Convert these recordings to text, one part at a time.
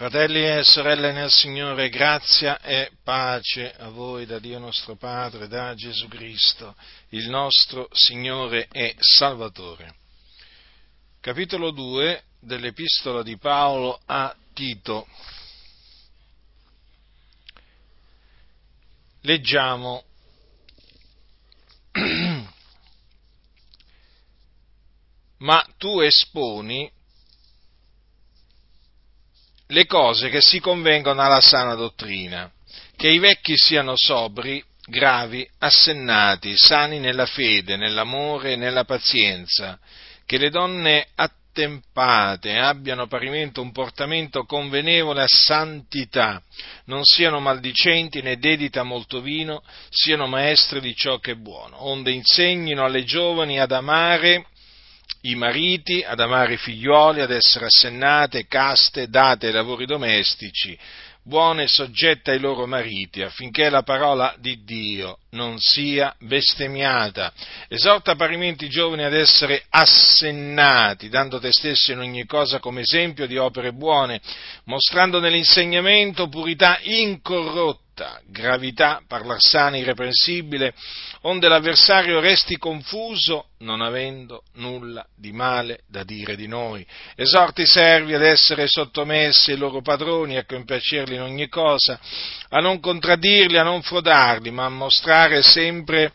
Fratelli e sorelle nel Signore, grazia e pace a voi da Dio nostro Padre, da Gesù Cristo, il nostro Signore e Salvatore. Capitolo 2 dell'Epistola di Paolo a Tito. Leggiamo Ma tu esponi le cose che si convengono alla sana dottrina, che i vecchi siano sobri, gravi, assennati, sani nella fede, nell'amore e nella pazienza, che le donne attempate abbiano parimento un portamento convenevole a santità, non siano maldicenti né dedita molto vino, siano maestre di ciò che è buono, onde insegnino alle giovani ad amare i mariti ad amare i figlioli, ad essere assennate, caste, date ai lavori domestici, buone e soggette ai loro mariti, affinché la parola di Dio non sia bestemmiata. Esorta parimenti i giovani ad essere assennati, dando te stesso in ogni cosa come esempio di opere buone, mostrando nell'insegnamento purità incorrotta gravità, parlar sana, irreprensibile, onde l'avversario resti confuso, non avendo nulla di male da dire di noi. Esorti i servi ad essere sottomessi ai loro padroni, a compiacerli in ogni cosa, a non contraddirli, a non frodarli, ma a mostrare sempre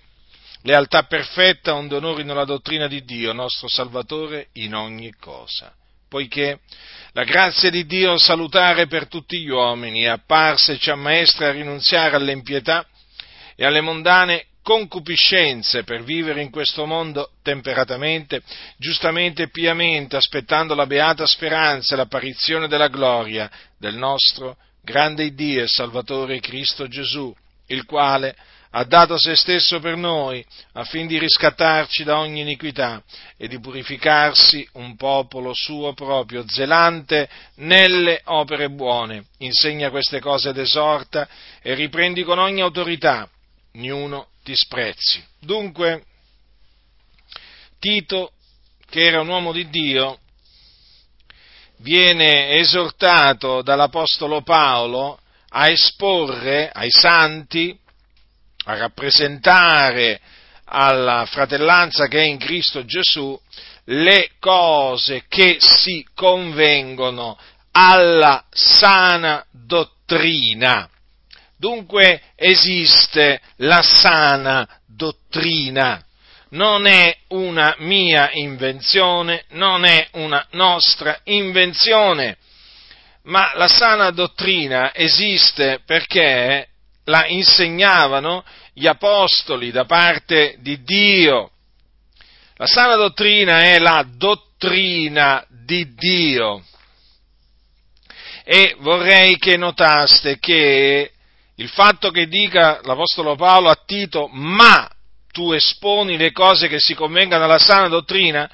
lealtà perfetta, onde onorino la dottrina di Dio, nostro Salvatore, in ogni cosa. Poiché la grazia di Dio salutare per tutti gli uomini è apparsa e ci ammaestra a rinunziare all'impietà e alle mondane concupiscenze per vivere in questo mondo temperatamente, giustamente e piamente, aspettando la beata speranza e l'apparizione della gloria del nostro grande Dio e Salvatore Cristo Gesù, il quale ha dato se stesso per noi, affin di riscattarci da ogni iniquità e di purificarsi un popolo suo proprio, zelante nelle opere buone. Insegna queste cose ed esorta e riprendi con ogni autorità, niuno disprezzi. Dunque, Tito, che era un uomo di Dio, viene esortato dall'Apostolo Paolo a esporre ai santi a rappresentare alla fratellanza che è in Cristo Gesù le cose che si convengono alla sana dottrina. Dunque esiste la sana dottrina, non è una mia invenzione, non è una nostra invenzione, ma la sana dottrina esiste perché la insegnavano gli apostoli da parte di Dio. La sana dottrina è la dottrina di Dio. E vorrei che notaste che il fatto che dica l'Apostolo Paolo a Tito, ma tu esponi le cose che si convengano alla sana dottrina,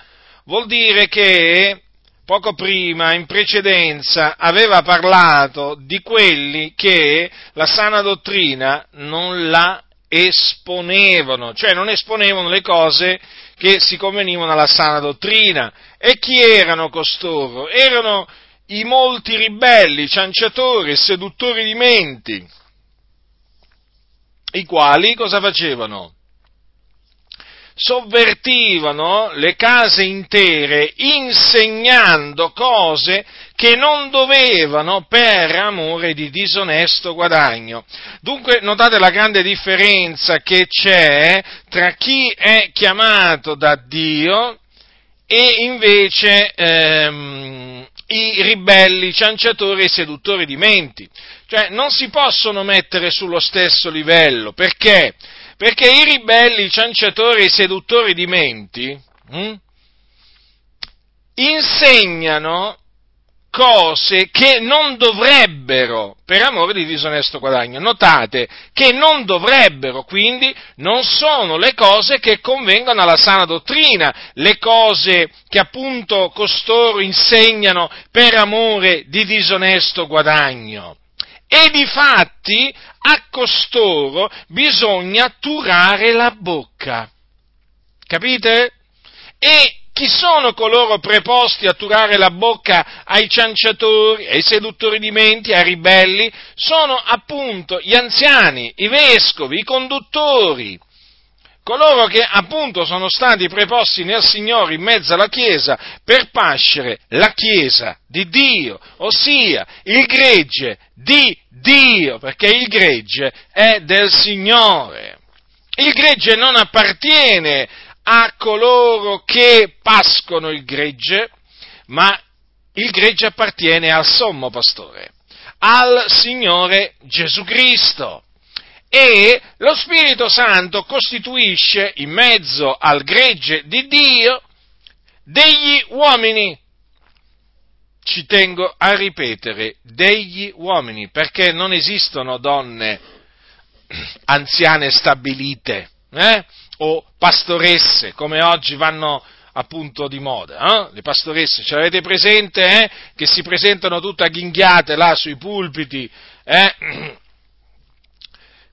vuol dire che poco prima, in precedenza, aveva parlato di quelli che la sana dottrina non la esponevano, cioè non esponevano le cose che si convenivano alla sana dottrina. E chi erano costoro? Erano i molti ribelli, cianciatori, seduttori di menti, i quali cosa facevano? Sovvertivano le case intere insegnando cose che non dovevano per amore di disonesto guadagno. Dunque notate la grande differenza che c'è tra chi è chiamato da Dio e invece ehm, i ribelli, cianciatori e seduttori di menti. Cioè non si possono mettere sullo stesso livello, perché? Perché i ribelli, i cianciatori e i seduttori di menti hm, insegnano cose che non dovrebbero per amore di disonesto guadagno. Notate che non dovrebbero, quindi non sono le cose che convengono alla sana dottrina, le cose che appunto costoro insegnano per amore di disonesto guadagno. E di fatti a costoro bisogna turare la bocca. Capite? E Chi sono coloro preposti a turare la bocca ai cianciatori, ai seduttori di menti, ai ribelli? Sono appunto gli anziani, i vescovi, i conduttori, coloro che appunto sono stati preposti nel Signore in mezzo alla Chiesa per pascere la Chiesa di Dio, ossia il gregge di Dio, perché il gregge è del Signore. Il gregge non appartiene a coloro che pascono il gregge, ma il gregge appartiene al sommo pastore, al Signore Gesù Cristo. E lo Spirito Santo costituisce in mezzo al gregge di Dio degli uomini. Ci tengo a ripetere, degli uomini, perché non esistono donne anziane stabilite, eh? o pastoresse, come oggi vanno appunto di moda, eh? le pastoresse, ce l'avete presente, eh? che si presentano tutte aghinghiate là sui pulpiti, eh?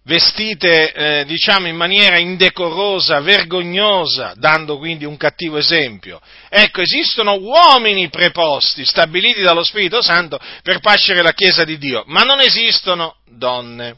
Vestite eh, diciamo in maniera indecorosa, vergognosa, dando quindi un cattivo esempio. Ecco, esistono uomini preposti, stabiliti dallo Spirito Santo per pascere la Chiesa di Dio, ma non esistono donne.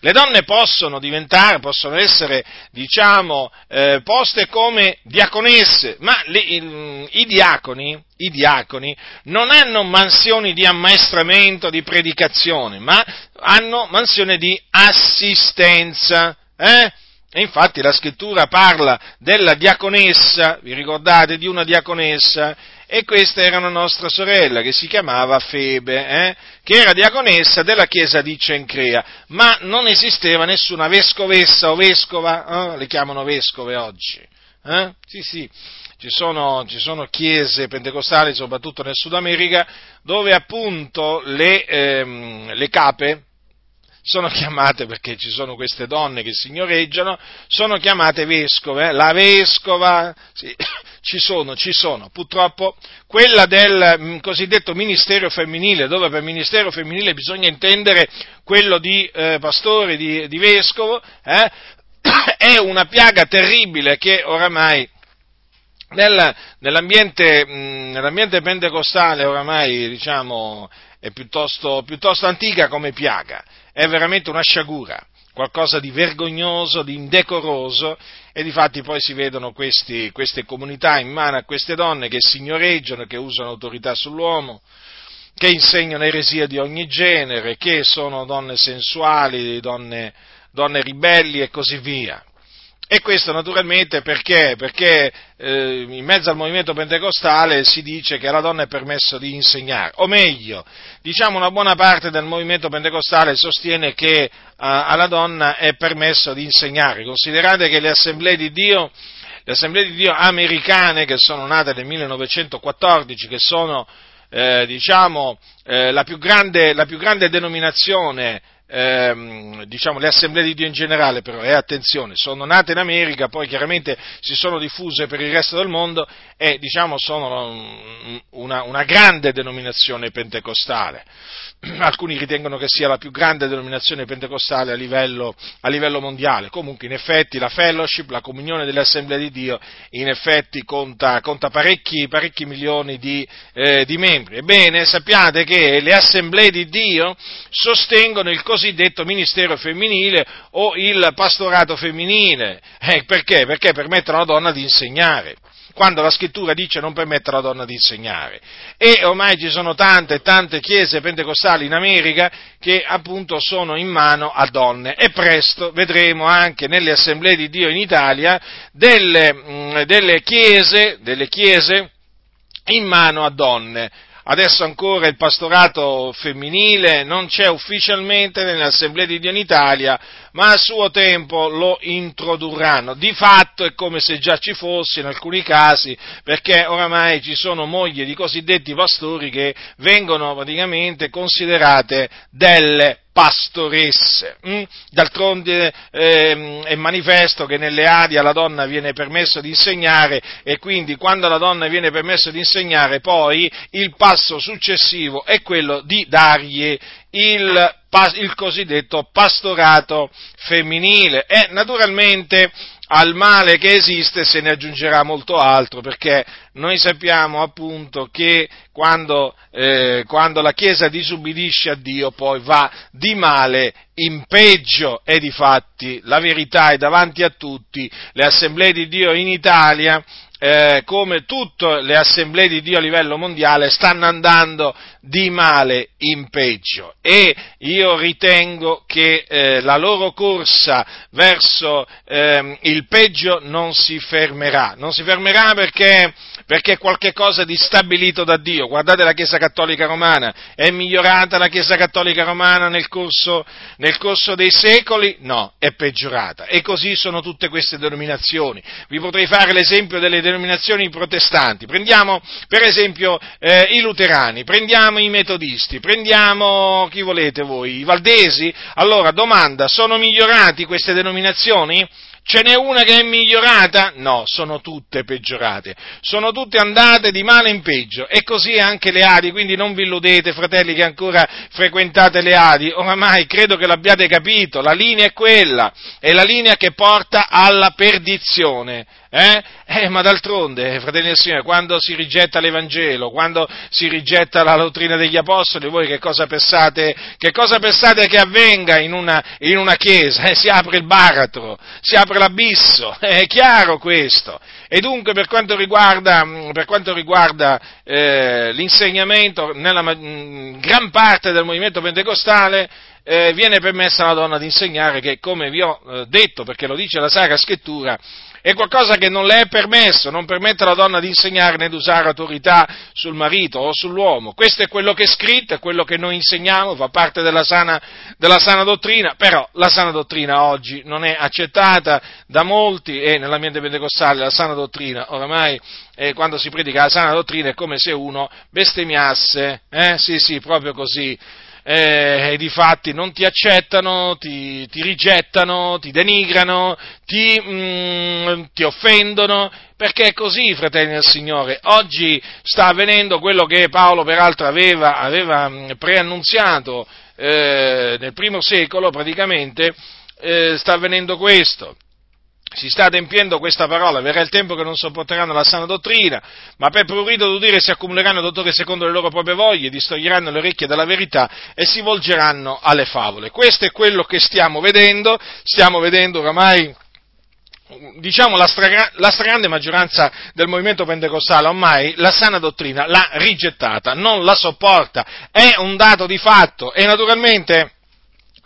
Le donne possono diventare, possono essere, diciamo, eh, poste come diaconesse, ma le, il, i, diaconi, i diaconi non hanno mansioni di ammaestramento, di predicazione, ma hanno mansione di assistenza. Eh? E infatti la scrittura parla della diaconessa, vi ricordate di una diaconessa? E questa era una nostra sorella che si chiamava Febe, eh? che era diaconessa della chiesa di Cencrea, ma non esisteva nessuna vescovessa o vescova, eh? le chiamano vescove oggi. Eh? Sì, sì, ci sono, ci sono, chiese pentecostali, soprattutto nel Sud America, dove appunto le, ehm, le cape, sono chiamate, perché ci sono queste donne che signoreggiano, sono chiamate vescove, la vescova, sì, ci sono, ci sono, purtroppo quella del mm, cosiddetto ministero femminile, dove per ministero femminile bisogna intendere quello di eh, pastore, di, di vescovo, eh, è una piaga terribile che oramai nel, nell'ambiente, mh, mm, nell'ambiente, pentecostale oramai diciamo, è piuttosto, piuttosto antica come piaga. È veramente una sciagura, qualcosa di vergognoso, di indecoroso, e difatti poi si vedono questi, queste comunità in mano a queste donne che signoreggiano, che usano autorità sull'uomo, che insegnano eresia di ogni genere, che sono donne sensuali, donne, donne ribelli e così via. E questo naturalmente perché? Perché eh, in mezzo al movimento pentecostale si dice che alla donna è permesso di insegnare, o meglio, diciamo una buona parte del movimento pentecostale sostiene che eh, alla donna è permesso di insegnare. Considerate che le assemblee di Dio, le assemblee di Dio americane che sono nate nel 1914, che sono eh, diciamo, eh, la più, grande, la più grande denominazione ehm, diciamo, le assemblee di Dio in generale, però, e eh, attenzione, sono nate in America, poi chiaramente si sono diffuse per il resto del mondo e diciamo, sono una, una grande denominazione pentecostale. Alcuni ritengono che sia la più grande denominazione pentecostale a livello, a livello, mondiale. Comunque, in effetti, la fellowship, la comunione delle assemblee di Dio, in effetti conta, conta parecchi, parecchi, milioni di, eh, di, membri. Ebbene, sappiate che le assemblee di Dio sostengono il cosiddetto ministero femminile o il pastorato femminile. Eh, perché? Perché permettono alla donna di insegnare quando la scrittura dice non permette alla donna di insegnare. E ormai ci sono tante tante chiese pentecostali in America che appunto sono in mano a donne e presto vedremo anche nelle assemblee di Dio in Italia delle, mm, delle chiese, delle chiese in mano a donne. Adesso ancora il pastorato femminile non c'è ufficialmente nelle assemblee di Dio in Italia, ma a suo tempo lo introdurranno. Di fatto è come se già ci fosse in alcuni casi, perché oramai ci sono mogli di cosiddetti pastori che vengono praticamente considerate delle pastoresse. Mm? D'altronde eh, è manifesto che nelle Adi alla donna viene permesso di insegnare e quindi quando alla donna viene permesso di insegnare poi il passo successivo è quello di dargli il, il cosiddetto pastorato femminile e naturalmente al male che esiste se ne aggiungerà molto altro, perché noi sappiamo appunto che quando, eh, quando la Chiesa disubbidisce a Dio poi va di male in peggio e di fatti la verità è davanti a tutti, le assemblee di Dio in Italia eh, come tutte le assemblee di Dio a livello mondiale stanno andando di male in peggio e io ritengo che eh, la loro corsa verso eh, il peggio non si fermerà, non si fermerà perché, perché è qualcosa di stabilito da Dio. Guardate la Chiesa Cattolica Romana, è migliorata la Chiesa Cattolica Romana nel corso, nel corso dei secoli? No, è peggiorata e così sono tutte queste denominazioni. Vi potrei fare l'esempio delle denominazioni protestanti. Prendiamo per esempio eh, i luterani, prendiamo i metodisti, prendiamo chi volete voi, i valdesi. Allora, domanda, sono migliorati queste denominazioni? Ce n'è una che è migliorata? No, sono tutte peggiorate, sono tutte andate di male in peggio e così anche le Adi, quindi non vi illudete fratelli che ancora frequentate le Adi, oramai credo che l'abbiate capito, la linea è quella, è la linea che porta alla perdizione. Eh? Eh, ma d'altronde, fratelli del Signore, quando si rigetta l'Evangelo, quando si rigetta la dottrina degli Apostoli, voi che cosa pensate che, cosa pensate che avvenga in una, in una chiesa? Eh, si apre il baratro, si apre l'abisso, è chiaro questo. E dunque per quanto riguarda, per quanto riguarda eh, l'insegnamento, nella gran parte del movimento pentecostale, eh, viene permessa alla donna di insegnare che, come vi ho eh, detto, perché lo dice la Sacra Scrittura, è qualcosa che non le è permesso, non permette alla donna di insegnare né di usare autorità sul marito o sull'uomo. Questo è quello che è scritto, è quello che noi insegniamo, fa parte della sana, della sana dottrina, però la sana dottrina oggi non è accettata da molti e nell'ambiente pentecostale la sana dottrina oramai eh, quando si predica la sana dottrina è come se uno bestemmiasse, eh? sì sì, proprio così eh, e di fatti non ti accettano, ti, ti rigettano, ti denigrano, ti, mm, ti, offendono, perché è così, fratelli del Signore. Oggi sta avvenendo quello che Paolo peraltro aveva, aveva mm, preannunziato eh, nel primo secolo, praticamente, eh, sta avvenendo questo si sta adempiendo questa parola, verrà il tempo che non sopporteranno la sana dottrina, ma per prurito d'udire si accumuleranno dottori secondo le loro proprie voglie, distoglieranno le orecchie dalla verità e si volgeranno alle favole. Questo è quello che stiamo vedendo, stiamo vedendo oramai diciamo la, stra- la, stragrande maggioranza del movimento pentecostale ormai la sana dottrina l'ha rigettata, non la sopporta, è un dato di fatto e naturalmente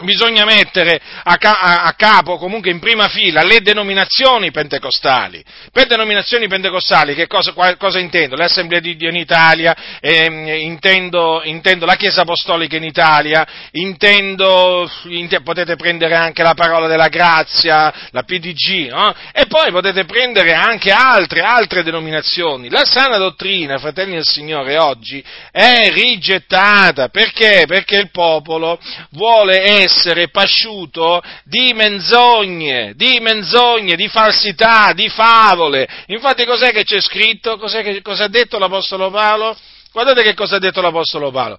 bisogna mettere a, ca- a, capo, comunque in prima fila, le denominazioni pentecostali. Per denominazioni pentecostali che cosa, cosa intendo? Le assemblee di Dio in Italia, ehm, intendo, intendo, la Chiesa Apostolica in Italia, intendo, int- potete prendere anche la parola della grazia, la PDG, no? e poi potete prendere anche altre, altre denominazioni. La sana dottrina, fratelli del Signore, oggi è rigettata. Perché? Perché il popolo vuole essere essere pasciuto di menzogne, di menzogne, di falsità, di favole. Infatti cos'è che c'è scritto? Cos'è che, cosa ha detto l'Apostolo Paolo? Guardate che cosa ha detto l'Apostolo Paolo.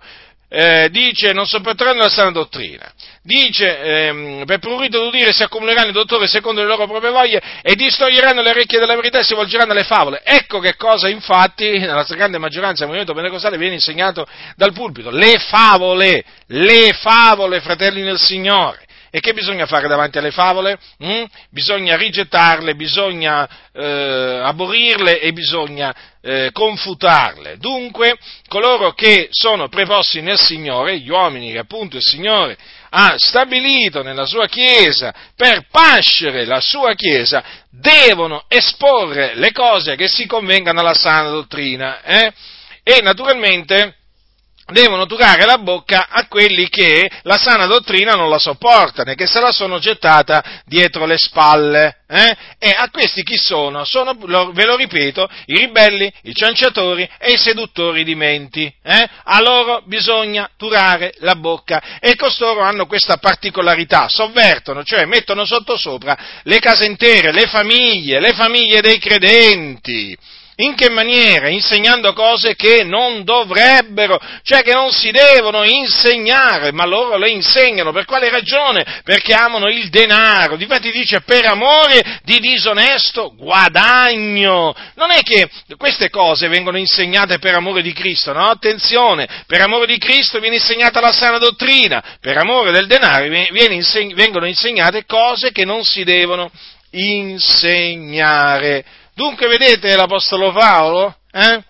Eh, dice non sopporteranno la sana dottrina, dice ehm, per prurito d'udire si accumuleranno i dottori secondo le loro proprie voglie e distoglieranno le orecchie della verità e si volgeranno alle favole. Ecco che cosa infatti nella stragrande maggioranza del movimento pentecostale viene insegnato dal pulpito, le favole, le favole fratelli nel Signore. E che bisogna fare davanti alle favole? Mm? Bisogna rigettarle, bisogna eh, aborirle e bisogna eh, confutarle. Dunque, coloro che sono preposti nel Signore, gli uomini che appunto il Signore ha stabilito nella sua Chiesa per pascere la sua Chiesa, devono esporre le cose che si convengano alla sana dottrina. Eh? E naturalmente devono turare la bocca a quelli che la sana dottrina non la sopportano e che se la sono gettata dietro le spalle. Eh? E a questi chi sono? Sono, ve lo ripeto, i ribelli, i cianciatori e i seduttori di menti. Eh? A loro bisogna turare la bocca e costoro hanno questa particolarità, sovvertono, cioè mettono sottosopra le case intere, le famiglie, le famiglie dei credenti In che maniera? Insegnando cose che non dovrebbero, cioè che non si devono insegnare, ma loro le insegnano. Per quale ragione? Perché amano il denaro. Difatti dice per amore di disonesto guadagno. Non è che queste cose vengono insegnate per amore di Cristo, no? Attenzione, per amore di Cristo viene insegnata la sana dottrina, per amore del denaro inseg- vengono insegnate cose che non si devono insegnare. Dunque, vedete l'Apostolo Paolo? Eh?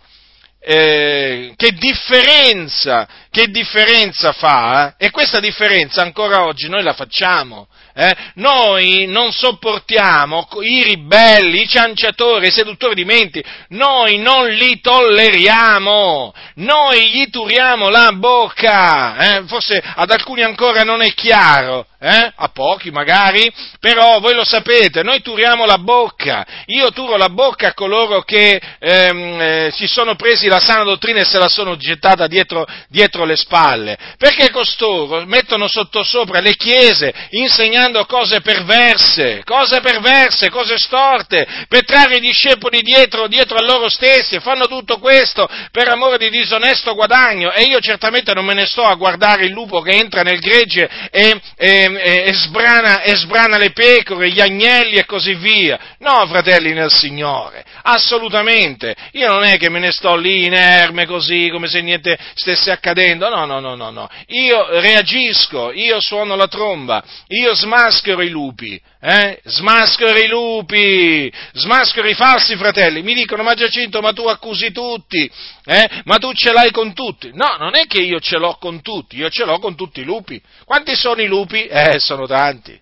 Eh, che differenza, che differenza fa? Eh? E questa differenza ancora oggi noi la facciamo. Eh? Noi non sopportiamo i ribelli, i cianciatori, i seduttori di menti, noi non li tolleriamo, noi gli turiamo la bocca, eh? forse ad alcuni ancora non è chiaro, eh? a pochi magari, però voi lo sapete, noi turiamo la bocca, io turo la bocca a coloro che ehm, eh, si sono presi la sana dottrina e se la sono gettata dietro, dietro le spalle, perché costoro mettono sottosopra le chiese insegnando cose perverse, cose perverse, cose storte, per trarre i discepoli dietro, dietro a loro stessi, fanno tutto questo per amore di disonesto guadagno, e io certamente non me ne sto a guardare il lupo che entra nel gregge e, e, e, sbrana, e sbrana le pecore, gli agnelli e così via. No, fratelli nel Signore, assolutamente, io non è che me ne sto lì inerme così, come se niente stesse accadendo, no, no, no, no, no, io reagisco, io suono la tromba, io smaschero i lupi, eh? smaschero i lupi, smaschero i falsi fratelli, mi dicono ma Giacinto ma tu accusi tutti, eh? ma tu ce l'hai con tutti, no, non è che io ce l'ho con tutti, io ce l'ho con tutti i lupi, quanti sono i lupi? Eh, sono tanti,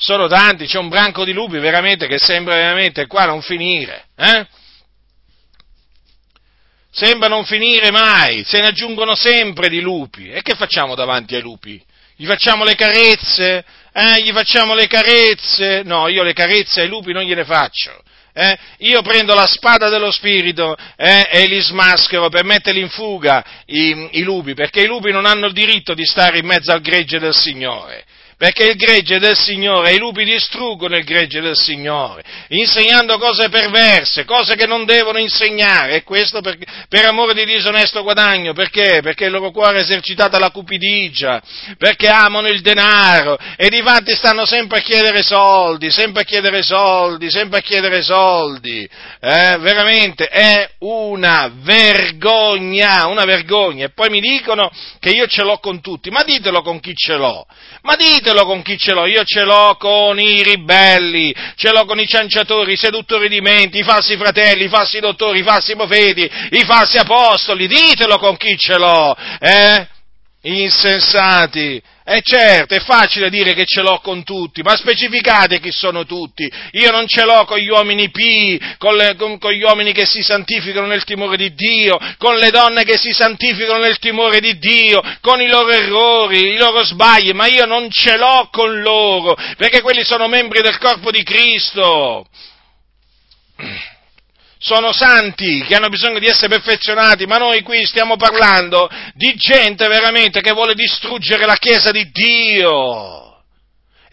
sono tanti, c'è un branco di lupi veramente che sembra veramente qua non finire, eh? Sembra non finire mai, se ne aggiungono sempre di lupi. E che facciamo davanti ai lupi? Gli facciamo le carezze? Eh, gli facciamo le carezze? No, io le carezze ai lupi non gliele faccio. Eh? Io prendo la spada dello spirito eh, e li smaschero per metterli in fuga i, i lupi, perché i lupi non hanno il diritto di stare in mezzo al gregge del Signore perché il gregge del Signore, i lupi distruggono il gregge del Signore, insegnando cose perverse, cose che non devono insegnare, e questo per, per amore di disonesto guadagno, perché? Perché il loro cuore è esercitato alla cupidigia, perché amano il denaro, e di fatti stanno sempre a chiedere soldi, sempre a chiedere soldi, sempre a chiedere soldi, eh, veramente è una vergogna, una vergogna, e poi mi dicono che io ce l'ho con tutti, ma ditelo con chi ce l'ho, ma ditelo ditelo con chi ce l'ho, io ce l'ho con i ribelli, ce l'ho con i cianciatori, i seduttori di menti, i falsi fratelli, i falsi dottori, i falsi profeti, i falsi apostoli, ditelo con chi ce l'ho, eh? Insensati, è certo, è facile dire che ce l'ho con tutti, ma specificate chi sono tutti. Io non ce l'ho con gli uomini pii, con, le, con, con, gli uomini che si santificano nel timore di Dio, con le donne che si santificano nel timore di Dio, con i loro errori, i loro sbagli, ma io non ce l'ho con loro, perché quelli sono membri del corpo di Cristo sono santi che hanno bisogno di essere perfezionati, ma noi qui stiamo parlando di gente veramente che vuole distruggere la Chiesa di Dio.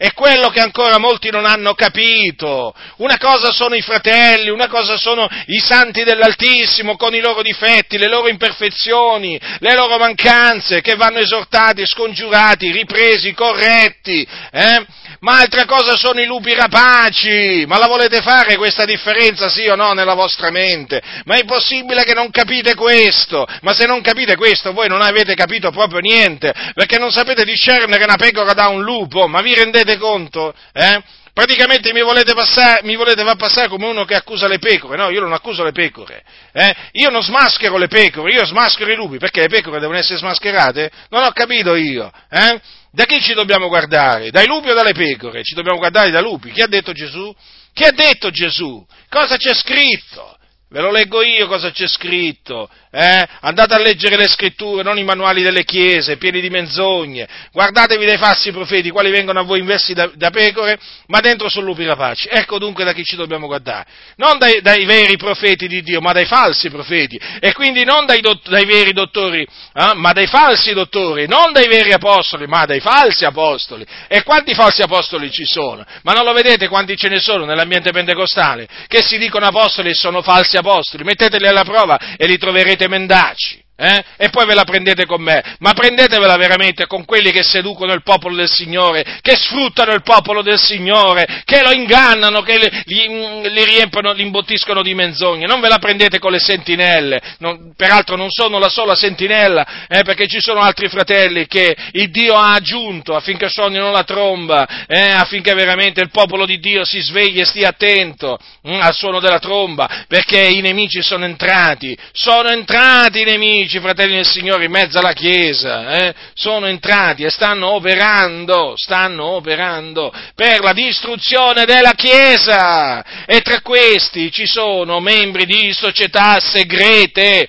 È quello che ancora molti non hanno capito. Una cosa sono i fratelli, una cosa sono i santi dell'Altissimo con i loro difetti, le loro imperfezioni, le loro mancanze che vanno esortati, scongiurati, ripresi, corretti. Eh? Ma altra cosa sono i lupi rapaci. Ma la volete fare questa differenza, sì o no, nella vostra mente? Ma è possibile che non capite questo? Ma se non capite questo, voi non avete capito proprio niente, perché non sapete discernere una pecora da un lupo, ma vi rendete rendete conto? Eh? Praticamente mi volete, passare, mi volete, far passare come uno che accusa le pecore, no, io non accuso le pecore, eh? io non smaschero le pecore, io smaschero i lupi, perché le pecore devono essere smascherate? Non ho capito io, eh? Da chi ci dobbiamo guardare? Dai lupi o dalle pecore? Ci dobbiamo guardare dai lupi. Chi ha detto Gesù? Chi ha detto Gesù? Cosa c'è scritto? Ve lo leggo io cosa c'è scritto. Eh? Andate a leggere le scritture, non i manuali delle chiese, pieni di menzogne. Guardatevi dai falsi profeti, quali vengono a voi investi da, da pecore, ma dentro sono lupi rapaci. Ecco dunque da chi ci dobbiamo guardare. Non dai, dai veri profeti di Dio, ma dai falsi profeti. E quindi non dai, dott- dai veri dottori, eh? ma dai falsi dottori. Non dai veri apostoli, ma dai falsi apostoli. E quanti falsi apostoli ci sono? Ma non lo vedete quanti ce ne sono nell'ambiente pentecostale? Che si dicono apostoli e sono falsi apostoli, metteteli alla prova e li troverete mendaci. Eh? E poi ve la prendete con me, ma prendetevela veramente con quelli che seducono il popolo del Signore, che sfruttano il popolo del Signore, che lo ingannano, che li, mm, li riempiono, li imbottiscono di menzogne. Non ve la prendete con le sentinelle, non, peraltro non sono la sola sentinella, eh, perché ci sono altri fratelli che il Dio ha aggiunto affinché suonino la tromba, eh, affinché veramente il popolo di Dio si svegli e stia attento mm, al suono della tromba, perché i nemici sono entrati, sono entrati i nemici amici, fratelli del Signore, in mezzo alla Chiesa, eh, sono entrati e stanno operando, stanno operando per la distruzione della Chiesa. E tra questi ci sono membri di società segrete,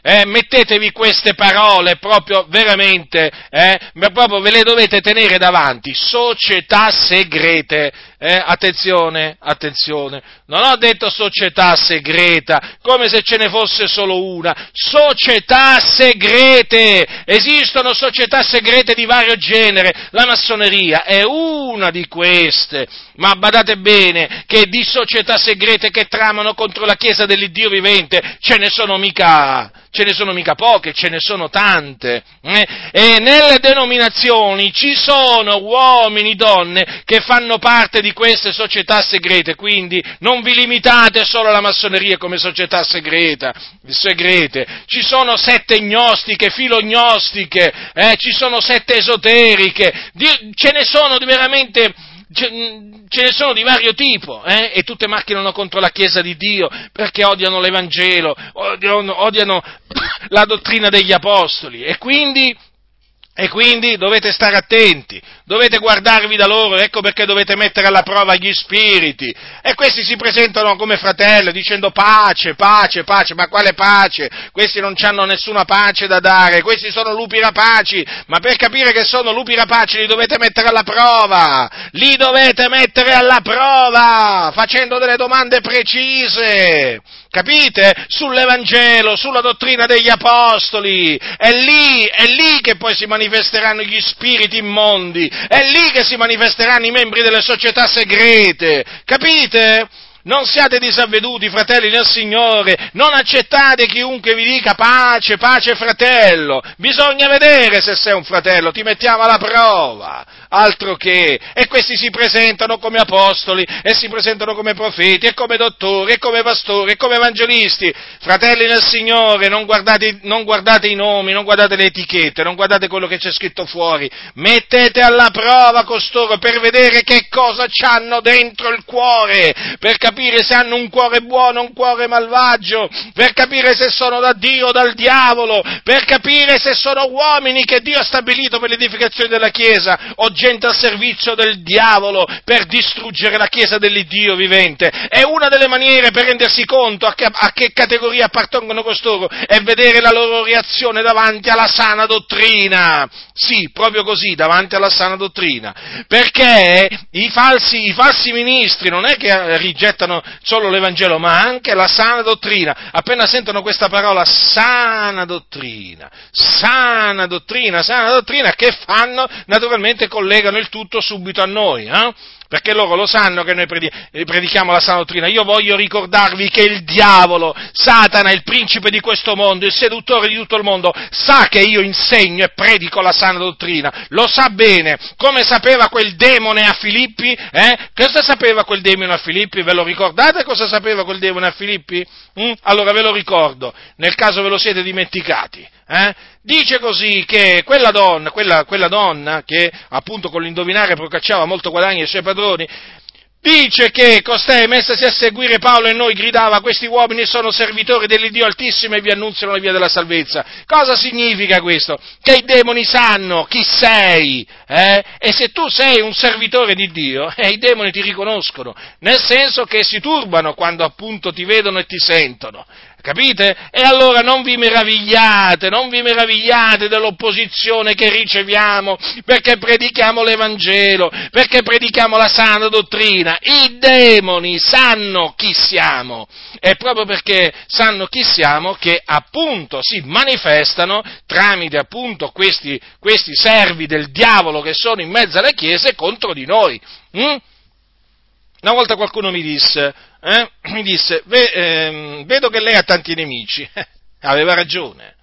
eh, mettetevi queste parole proprio veramente, eh, proprio ve le dovete tenere davanti, società segrete, eh, attenzione, attenzione, non ho detto società segreta, come se ce ne fosse solo una, società segrete, esistono società segrete di vario genere, la massoneria è una di queste, ma badate bene che di società segrete che tramano contro la Chiesa dell'Iddio vivente ce ne sono mica, ce ne sono mica poche, ce ne sono tante. Eh? E nelle denominazioni ci sono uomini, donne che fanno parte di queste società segrete, quindi non vi limitate solo alla massoneria come società segreta, segrete. Ci sono sette gnostiche, filognostiche, eh? ci sono sette esoteriche, ce ne sono veramente ce, ne sono di vario tipo, eh? e tutte macchinano contro la Chiesa di Dio perché odiano l'Evangelo, odiano, odiano la dottrina degli Apostoli e quindi e quindi dovete stare attenti, dovete guardarvi da loro, ecco perché dovete mettere alla prova gli spiriti. E questi si presentano come fratelli dicendo pace, pace, pace, ma quale pace? Questi non hanno nessuna pace da dare, questi sono lupi rapaci, ma per capire che sono lupi rapaci li dovete mettere alla prova, li dovete mettere alla prova, facendo delle domande precise. Capite? Sull'Evangelo, sulla dottrina degli Apostoli. È lì, è lì che poi si manifesteranno gli spiriti immondi. È lì che si manifesteranno i membri delle società segrete. Capite? Non siate disavveduti, fratelli del Signore, non accettate chiunque vi dica pace, pace fratello. Bisogna vedere se sei un fratello, ti mettiamo alla prova. Altro che, e questi si presentano come apostoli, e si presentano come profeti, e come dottori, e come pastori, e come evangelisti. Fratelli del Signore, non guardate, non guardate i nomi, non guardate le etichette, non guardate quello che c'è scritto fuori, mettete alla prova costoro per vedere che cosa hanno dentro il cuore, per capire se hanno un cuore buono o un cuore malvagio, per capire se sono da Dio o dal diavolo, per capire se sono uomini che Dio ha stabilito per l'edificazione della Chiesa, o gente al servizio del diavolo per distruggere la Chiesa dell'Iddio vivente. È una delle maniere per rendersi conto a che, a che categoria appartengono costoro e vedere la loro reazione davanti alla sana dottrina. Sì, proprio così, davanti alla sana dottrina. Perché i falsi, i falsi ministri non è che rigettano solo l'Evangelo, ma anche la sana dottrina. Appena sentono questa parola, sana dottrina, sana dottrina, sana dottrina, che fanno? Naturalmente collegano il tutto subito a noi, eh? Perché loro lo sanno che noi predichiamo la sana dottrina. Io voglio ricordarvi che il diavolo, Satana, il principe di questo mondo, il seduttore di tutto il mondo, sa che io insegno e predico la sana dottrina, lo sa bene, come sapeva quel demone a Filippi, eh? Cosa sapeva quel demone a Filippi? Ve lo ricordate cosa sapeva quel demone a Filippi? Mm? Allora ve lo ricordo, nel caso ve lo siete dimenticati. Eh? Dice così che quella donna, quella, quella donna che appunto con l'indovinare procacciava molto guadagno ai suoi padroni, Dice che costei, messasi a seguire Paolo e noi, gridava, questi uomini sono servitori dell'Iddio Altissimo e vi annunziano la via della salvezza. Cosa significa questo? Che i demoni sanno chi sei, eh? E se tu sei un servitore di Dio, eh, i demoni ti riconoscono, nel senso che si turbano quando appunto ti vedono e ti sentono. Capite? E allora non vi meravigliate, non vi meravigliate dell'opposizione che riceviamo perché predichiamo l'Evangelo, perché predichiamo la sana dottrina. I demoni sanno chi siamo. È proprio perché sanno chi siamo che appunto si manifestano tramite appunto questi, questi servi del diavolo che sono in mezzo alle chiese contro di noi. Mm? Una volta qualcuno mi disse, eh, mi disse ehm, vedo che lei ha tanti nemici. Aveva ragione.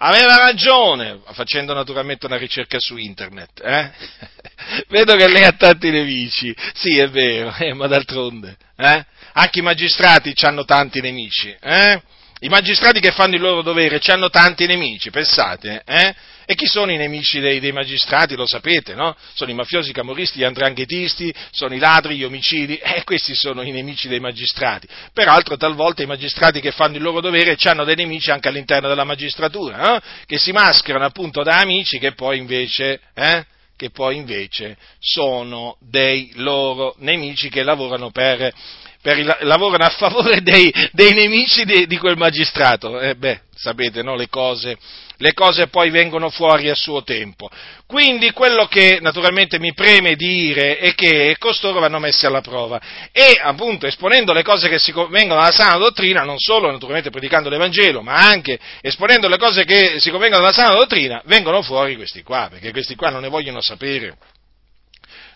Aveva ragione, facendo naturalmente una ricerca su internet. Eh? Vedo che lei ha tanti nemici. Sì, è vero, eh, ma d'altronde. Eh? Anche i magistrati hanno tanti nemici. Eh? I magistrati che fanno il loro dovere hanno tanti nemici, pensate. Eh? E chi sono i nemici dei, dei, magistrati? Lo sapete, no? Sono i mafiosi, i camorristi, gli andranghetisti, sono i ladri, gli omicidi, e questi sono i nemici dei magistrati. Peraltro talvolta i magistrati che fanno il loro dovere hanno dei nemici anche all'interno della magistratura, no? che si mascherano appunto da amici che poi invece... Eh? che poi invece sono dei loro nemici che lavorano per, per il, lavorano a favore dei, dei nemici di, di, quel magistrato. Eh beh, sapete, no? Le cose, le cose poi vengono fuori a suo tempo. Quindi quello che naturalmente mi preme dire è che costoro vanno messi alla prova e appunto esponendo le cose che si convengono alla sana dottrina, non solo naturalmente predicando l'Evangelo, ma anche esponendo le cose che si convengono alla sana dottrina, vengono fuori questi qua, perché questi qua non ne vogliono sapere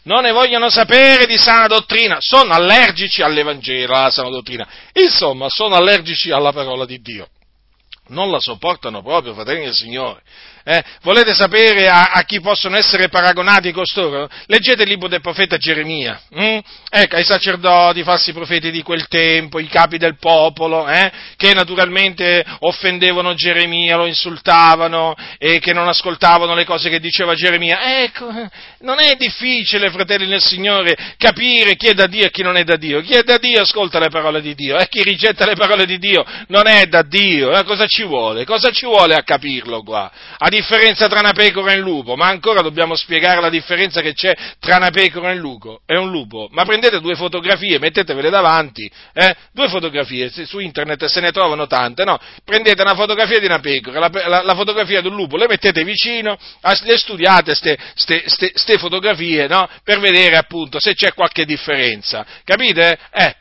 non ne vogliono sapere di sana dottrina, sono allergici all'Evangelo, alla sana dottrina, insomma, sono allergici alla parola di Dio. Non la sopportano proprio, fratelli del Signore. Eh, volete sapere a, a, chi possono essere paragonati costoro? Leggete il libro del profeta Geremia. Hm? Ecco, ai sacerdoti, falsi profeti di quel tempo, i capi del popolo, eh, che naturalmente offendevano Geremia, lo insultavano e che non ascoltavano le cose che diceva Geremia. Ecco, non è difficile, fratelli nel Signore, capire chi è da Dio e chi non è da Dio. Chi è da Dio ascolta le parole di Dio e chi rigetta le parole di Dio non è da Dio. Eh, cosa ci vuole? Cosa ci vuole a capirlo qua? A differenza tra una pecora e un lupo, ma ancora dobbiamo spiegare la differenza che c'è tra una pecora e un, lupo. E un lupo. Ma prendete due fotografie, mettetevele davanti, eh? due fotografie, su internet se ne trovano tante, no? Prendete una fotografia di una pecora, la, la, la fotografia di un lupo, le mettete vicino, le studiate queste fotografie, no? Per vedere appunto se c'è qualche differenza. Capite? Eh,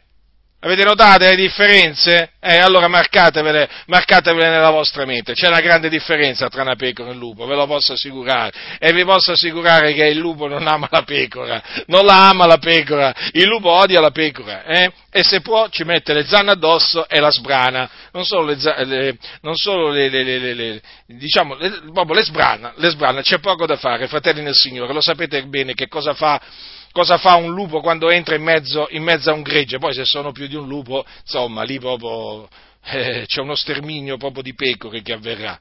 Avete notato le differenze? Eh, allora marcatevele, marcatevele nella vostra mente. C'è una grande differenza tra una pecora e un lupo, ve lo posso assicurare. E vi posso assicurare che il lupo non ama la pecora, non la ama la pecora, il lupo odia la pecora, eh? E se può ci mette le zanne addosso e la sbrana. Non solo le, le, non solo le, le diciamo, proprio le sbrana, le sbrana, c'è poco da fare, fratelli nel Signore, lo sapete bene che cosa fa cosa fa un lupo quando entra in mezzo, in mezzo a un gregge, poi se sono più di un lupo, insomma, lì proprio eh, c'è uno sterminio proprio di pecore che avverrà.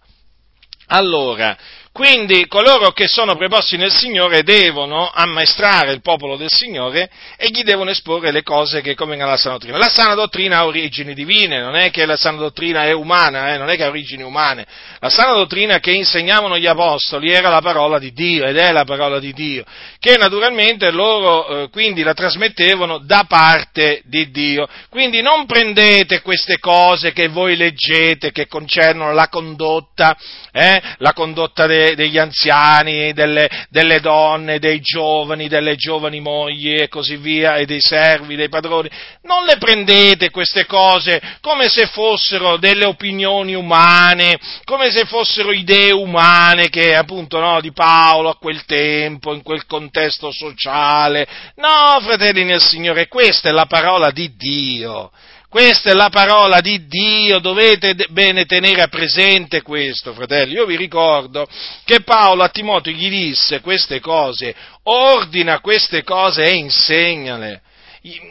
Allora, quindi coloro che sono preposti nel Signore devono ammaestrare il popolo del Signore e gli devono esporre le cose che convengono alla sana dottrina. La sana dottrina ha origini divine, non è che la sana dottrina è umana, eh, non è che ha origini umane. La sana dottrina che insegnavano gli apostoli era la parola di Dio ed è la parola di Dio, che naturalmente loro eh, quindi la trasmettevano da parte di Dio. Quindi non prendete queste cose che voi leggete che concernono la condotta, eh, la condotta de, degli anziani, delle, delle, donne, dei giovani, delle giovani mogli e così via, e dei servi, dei padroni. Non le prendete queste cose come se fossero delle opinioni umane, come se fossero idee umane che appunto no, di Paolo a quel tempo, in quel contesto sociale. No, fratelli nel Signore, questa è la parola di Dio. Questa è la parola di Dio, dovete bene tenere presente questo, fratelli. Io vi ricordo che Paolo a Timoteo gli disse queste cose, ordina queste cose e insegnale.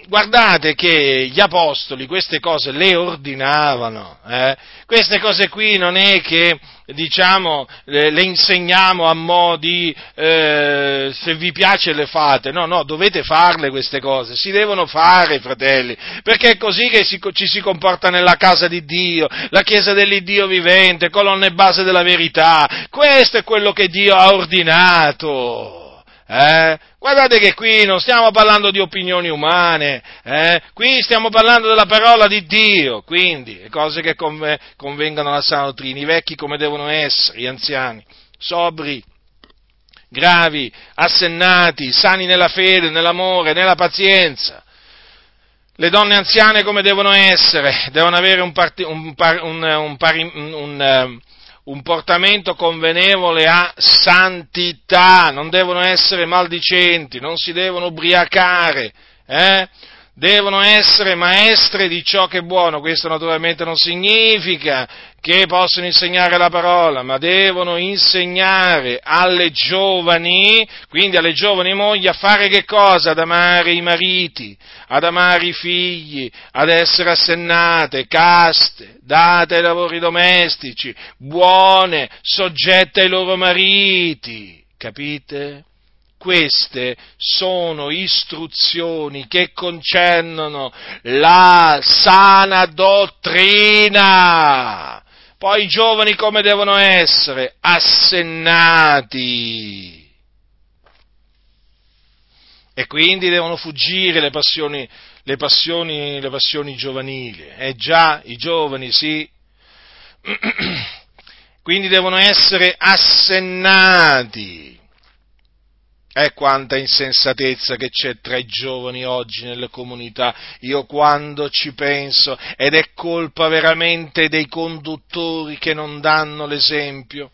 Guardate che gli apostoli queste cose le ordinavano, eh? queste cose qui non è che diciamo, le, insegniamo a mo' di eh, se vi piace le fate, no, no, dovete farle queste cose, si devono fare, fratelli, perché è così che si, ci si comporta nella casa di Dio, la chiesa dell'Iddio vivente, colonna e base della verità, questo è quello che Dio ha ordinato. Eh? Guardate che qui non stiamo parlando di opinioni umane, eh? qui stiamo parlando della parola di Dio, quindi cose che convengono alla sana dottrina, i vecchi come devono essere, gli anziani, sobri, gravi, assennati, sani nella fede, nell'amore, nella pazienza. Le donne anziane come devono essere? Devono avere un, parti, un, un, un un portamento convenevole a santità, non devono essere maldicenti, non si devono ubriacare, eh? devono essere maestre di ciò che è buono. Questo naturalmente non significa che possono insegnare la parola, ma devono insegnare alle giovani, quindi alle giovani mogli, a fare che cosa? Ad amare i mariti, ad amare i figli, ad essere assennate, caste, date ai lavori domestici, buone, soggette ai loro mariti. Capite? Queste sono istruzioni che concernono la sana dottrina. Poi i giovani come devono essere? Assennati. E quindi devono fuggire le passioni, le passioni, le passioni giovanili. Eh già, i giovani sì. Quindi devono essere assennati. E quanta insensatezza che c'è tra i giovani oggi nelle comunità, io quando ci penso, ed è colpa veramente dei conduttori che non danno l'esempio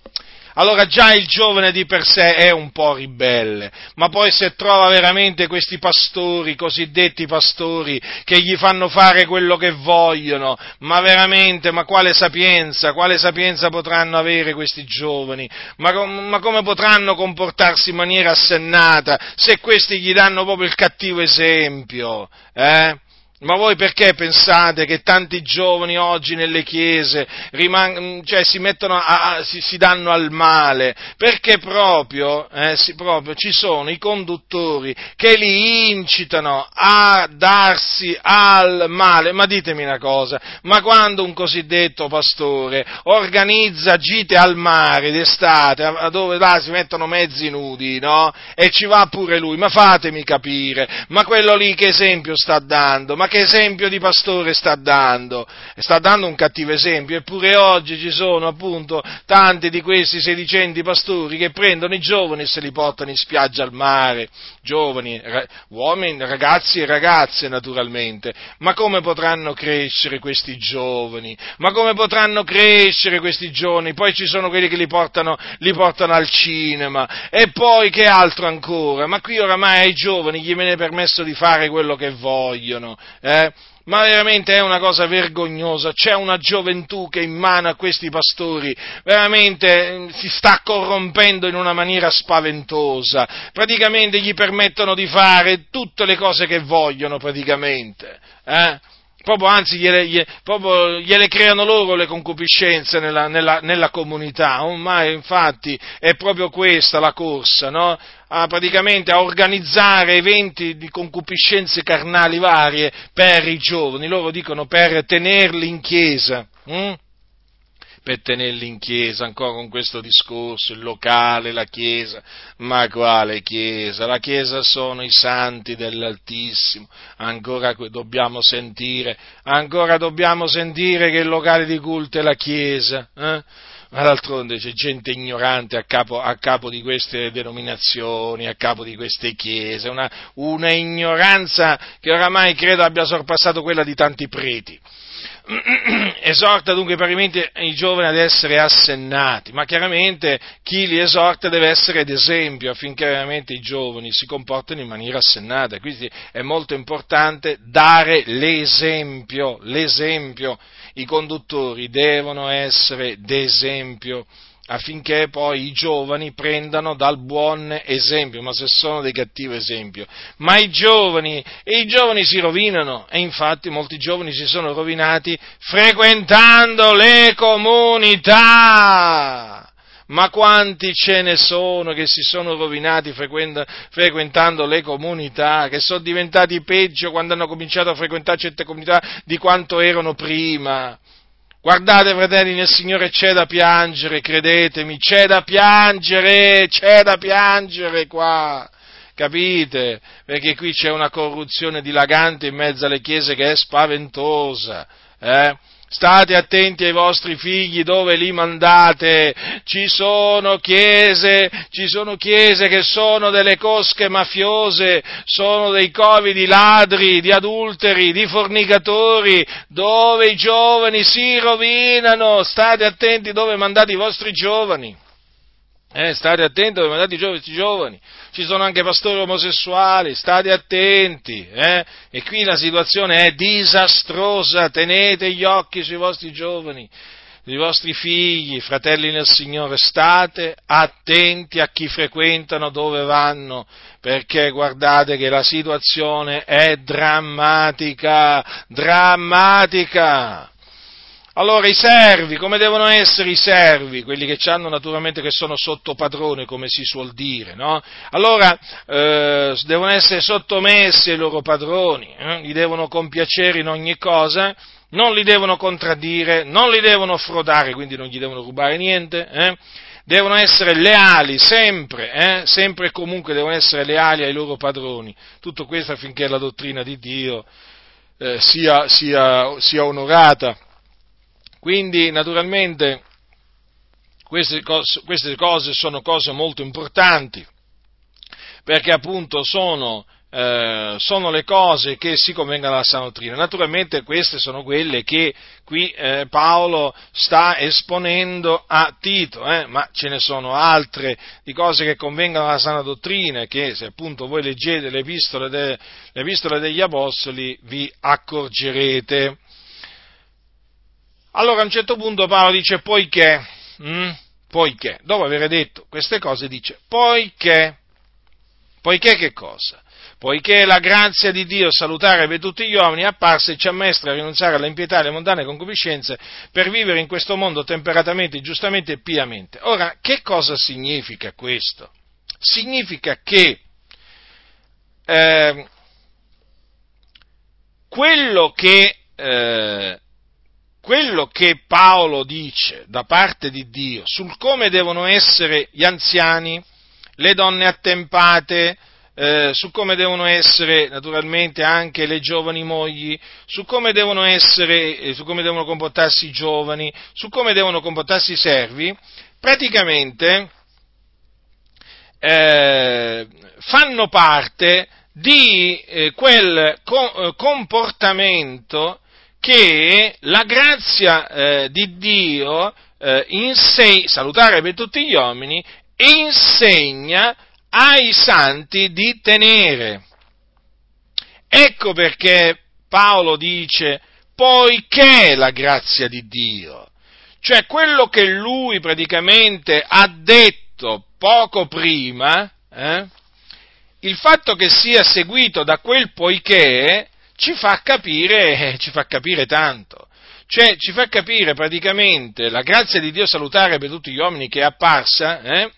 allora già il giovane di per sé è un po' ribelle, ma poi se trova veramente questi pastori, cosiddetti pastori, che gli fanno fare quello che vogliono, ma veramente, ma quale sapienza, quale sapienza potranno avere questi giovani? Ma, ma come potranno comportarsi in maniera assennata se questi gli danno proprio il cattivo esempio? Eh? Ma voi perché pensate che tanti giovani oggi nelle chiese rimang- cioè, si, a, a, si, si, danno al male? Perché proprio, eh, si, proprio, ci sono i conduttori che li incitano a darsi al male. Ma ditemi una cosa, ma quando un cosiddetto pastore organizza gite al mare d'estate, a, dove là si mettono mezzi nudi, no? E ci va pure lui, ma fatemi capire, ma quello lì che esempio sta dando? Ma ma che esempio di pastore sta dando? Sta dando un cattivo esempio, eppure oggi ci sono appunto tanti di questi sedicenti pastori che prendono i giovani e se li portano in spiaggia al mare, giovani, uomini, ragazzi e ragazze naturalmente, ma come potranno crescere questi giovani? Ma come potranno crescere questi giovani? Poi ci sono quelli che li portano, li portano al cinema e poi che altro ancora? Ma qui oramai ai giovani gli viene permesso di fare quello che vogliono, eh? ma veramente è una cosa vergognosa, c'è una gioventù che in mano a questi pastori veramente mm, si sta corrompendo in una maniera spaventosa, praticamente gli permettono di fare tutte le cose che vogliono praticamente. Eh? Proprio anzi gliele, proprio gliele, creano loro le concupiscenze nella, nella, nella, comunità, ormai infatti è proprio questa la corsa, no? a, praticamente a organizzare eventi di concupiscenze carnali varie per i giovani, loro dicono per tenerli in chiesa. Hm? Per tenerli in chiesa, ancora con questo discorso, il locale, la chiesa, ma quale chiesa? La chiesa sono i santi dell'Altissimo, ancora dobbiamo sentire, ancora dobbiamo sentire che il locale di culto è la chiesa, eh? ma d'altronde c'è gente ignorante a capo, a capo, di queste denominazioni, a capo di queste chiese, una, una ignoranza che oramai credo abbia sorpassato quella di tanti preti. esorta dunque parimenti i giovani ad essere assennati, ma chiaramente chi li esorta deve essere d'esempio affinché veramente i giovani si comportino in maniera assennata. Quindi è molto importante dare l'esempio, l'esempio. I conduttori devono essere d'esempio affinché poi i giovani prendano dal buon esempio, ma se sono dei cattivi esempi. Ma i giovani, i giovani si rovinano e infatti molti giovani si sono rovinati frequentando le comunità. Ma quanti ce ne sono che si sono rovinati frequentando le comunità, che sono diventati peggio quando hanno cominciato a frequentare certe comunità di quanto erano prima? Guardate, fratelli, nel Signore c'è da piangere, credetemi, c'è da piangere, c'è da piangere qua. Capite? Perché qui c'è una corruzione dilagante in mezzo alle chiese che è spaventosa. Eh? State attenti ai vostri figli dove li mandate. Ci sono chiese, ci sono chiese che sono delle cosche mafiose, sono dei covi di ladri, di adulteri, di fornicatori, dove i giovani si rovinano. State attenti dove mandate i vostri giovani. Eh, state attenti dove mandate questi giovani. Ci sono anche pastori omosessuali, state attenti. Eh? E qui la situazione è disastrosa. Tenete gli occhi sui vostri giovani, sui vostri figli, fratelli nel Signore. State attenti a chi frequentano, dove vanno, perché guardate che la situazione è drammatica, drammatica. Allora i servi, come devono essere i servi? Quelli che hanno naturalmente che sono sotto padrone, come si suol dire, no? Allora eh, devono essere sottomessi ai loro padroni, eh? li devono compiacere in ogni cosa, non li devono contraddire, non li devono frodare, quindi non gli devono rubare niente, eh? devono essere leali sempre, eh? sempre e comunque devono essere leali ai loro padroni. Tutto questo affinché la dottrina di Dio eh, sia, sia, sia onorata quindi, naturalmente, queste cose, queste cose sono cose molto importanti, perché appunto sono, eh, sono, le cose che si convengono alla sana dottrina. Naturalmente queste sono quelle che qui eh, Paolo sta esponendo a Tito, eh, ma ce ne sono altre di cose che convengono alla sana dottrina che se appunto voi leggete le epistole, de, le epistole degli Apostoli vi accorgerete. Allora a un certo punto Paolo dice poiché, hm? poiché, dopo aver detto queste cose dice poiché, poiché che cosa? Poiché la grazia di Dio salutare per tutti gli uomini è apparsa e ci ammaestra a rinunciare all'impietà, alle mondane concupiscenze per vivere in questo mondo temperatamente, giustamente e piamente. Ora, che cosa significa questo? Significa che eh, quello che eh, quello che Paolo dice da parte di Dio sul come devono essere gli anziani, le donne attempate, eh, su come devono essere naturalmente anche le giovani mogli, su come devono essere, eh, su come devono comportarsi i giovani, su come devono comportarsi i servi, praticamente eh, fanno parte di eh, quel co- eh, comportamento che la grazia eh, di Dio eh, inseg- salutare per tutti gli uomini insegna ai santi di tenere. Ecco perché Paolo dice poiché la grazia di Dio, cioè quello che lui praticamente ha detto poco prima, eh, il fatto che sia seguito da quel poiché ci fa capire, ci fa capire tanto. Cioè, ci fa capire praticamente la grazia di Dio salutare per tutti gli uomini che è apparsa, eh,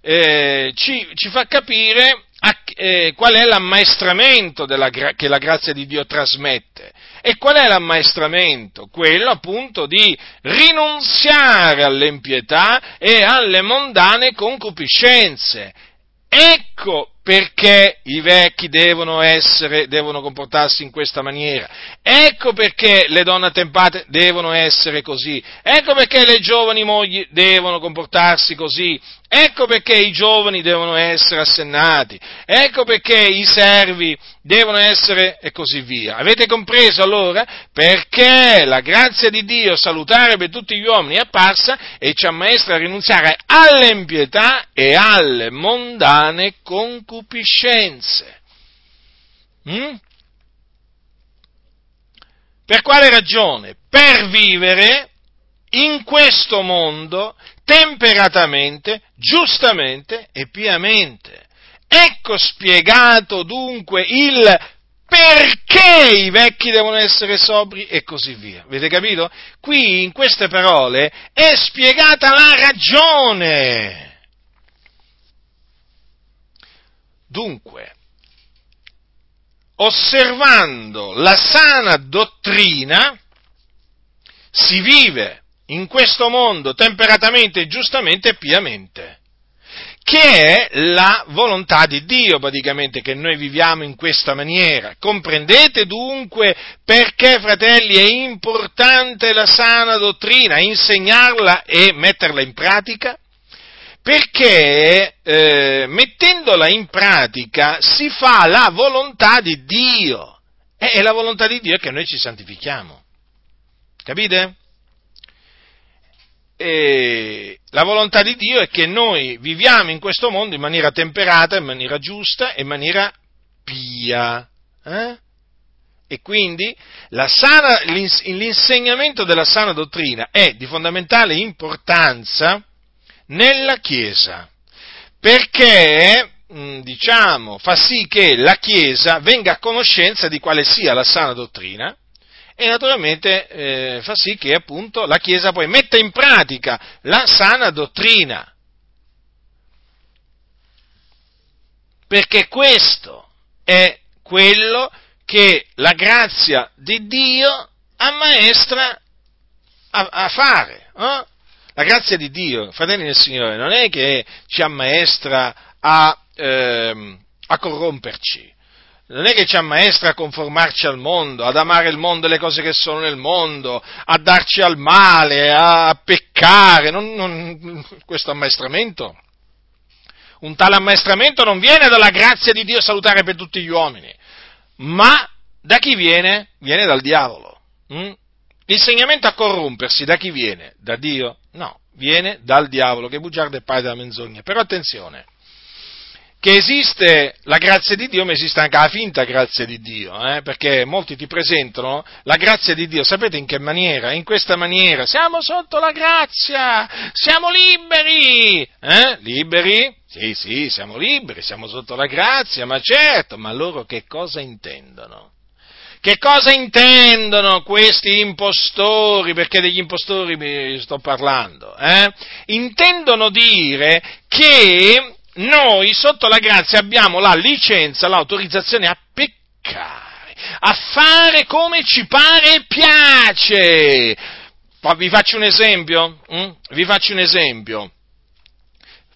eh, ci, ci, fa capire a, eh, qual è l'ammaestramento della, che la grazia di Dio trasmette. E qual è l'ammaestramento? Quello appunto di rinunziare all'impietà e alle mondane concupiscenze. Ecco perché i vecchi devono essere, devono comportarsi in questa maniera. Ecco perché le donne attempate devono essere così. Ecco perché le giovani mogli devono comportarsi così. Ecco perché i giovani devono essere assennati, ecco perché i servi devono essere e così via. Avete compreso allora? Perché la grazia di Dio salutare per tutti gli uomini è apparsa e ci ammaestra a rinunziare all'impietà e alle mondane concupiscenze. Mm? Per quale ragione? Per vivere in questo mondo temperatamente, giustamente e piamente. Ecco spiegato dunque il perché i vecchi devono essere sobri e così via. Avete capito? Qui in queste parole è spiegata la ragione. Dunque, osservando la sana dottrina, si vive in questo mondo temperatamente, giustamente e piamente, che è la volontà di Dio praticamente che noi viviamo in questa maniera. Comprendete dunque perché, fratelli, è importante la sana dottrina, insegnarla e metterla in pratica? Perché eh, mettendola in pratica si fa la volontà di Dio. E la volontà di Dio è che noi ci santifichiamo. Capite? Eh, la volontà di Dio è che noi viviamo in questo mondo in maniera temperata, in maniera giusta e in maniera pia. Eh? E quindi sana, l'insegnamento della sana dottrina è di fondamentale importanza nella Chiesa, perché mm, diciamo, fa sì che la Chiesa venga a conoscenza di quale sia la sana dottrina e naturalmente eh, fa sì che appunto la Chiesa poi metta in pratica la sana dottrina. Perché questo è quello che la grazia di Dio ammaestra a, a fare. Eh? La grazia di Dio, fratelli del Signore, non è che ci ammaestra a, ehm, a corromperci, non è che ci ammaestra a conformarci al mondo, ad amare il mondo e le cose che sono nel mondo, a darci al male, a peccare, non, non, questo ammaestramento, un tale ammaestramento non viene dalla grazia di Dio salutare per tutti gli uomini, ma da chi viene? Viene dal diavolo. Mm? L'insegnamento a corrompersi da chi viene? Da Dio? No, viene dal diavolo che bugiarda e padre della menzogna. Però attenzione, che esiste la grazia di Dio, ma esiste anche la finta grazia di Dio, eh? perché molti ti presentano la grazia di Dio, sapete in che maniera? In questa maniera, siamo sotto la grazia, siamo liberi, eh? liberi? Sì, sì, siamo liberi, siamo sotto la grazia, ma certo, ma loro che cosa intendono? Che cosa intendono questi impostori? Perché degli impostori sto parlando. Eh? Intendono dire che noi sotto la grazia abbiamo la licenza, l'autorizzazione a peccare, a fare come ci pare e piace. Vi faccio un esempio? Mm? Vi faccio un esempio.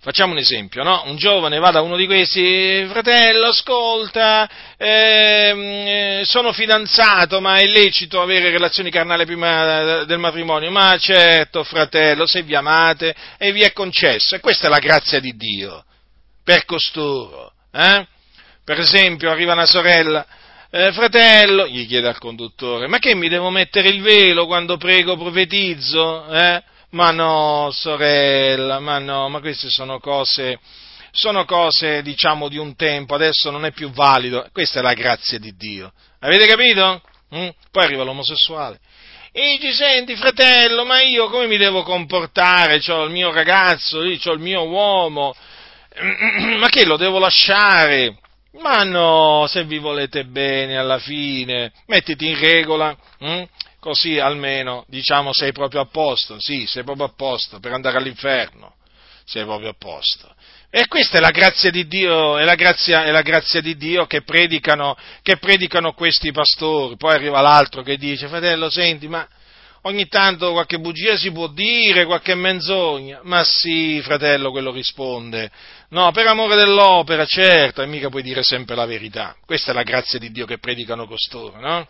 Facciamo un esempio, no? Un giovane va da uno di questi, fratello, ascolta, ehm, eh, sono fidanzato, ma è lecito avere relazioni carnali prima del matrimonio? Ma certo, fratello, se vi amate e vi è concesso, e questa è la grazia di Dio per costoro. Eh? Per esempio, arriva una sorella, eh, fratello, gli chiede al conduttore, ma che mi devo mettere il velo quando prego profetizzo? Eh? Ma no, sorella, ma no, ma queste sono cose, sono cose, diciamo, di un tempo, adesso non è più valido. Questa è la grazia di Dio. Avete capito? Mm? Poi arriva l'omosessuale. E dici, senti fratello, ma io come mi devo comportare? C'ho il mio ragazzo, c'ho il mio uomo, ma che lo devo lasciare? Ma no, se vi volete bene alla fine, mettiti in regola, hm? così almeno diciamo sei proprio a posto, sì, sei proprio a posto per andare all'inferno, sei proprio a posto. E questa è la grazia di Dio, è la grazia, è la grazia di Dio che predicano, che predicano questi pastori. Poi arriva l'altro che dice, fratello, senti, ma ogni tanto qualche bugia si può dire, qualche menzogna. Ma sì, fratello, quello risponde. No, per amore dell'opera, certo, e mica puoi dire sempre la verità. Questa è la grazia di Dio che predicano costoro, no?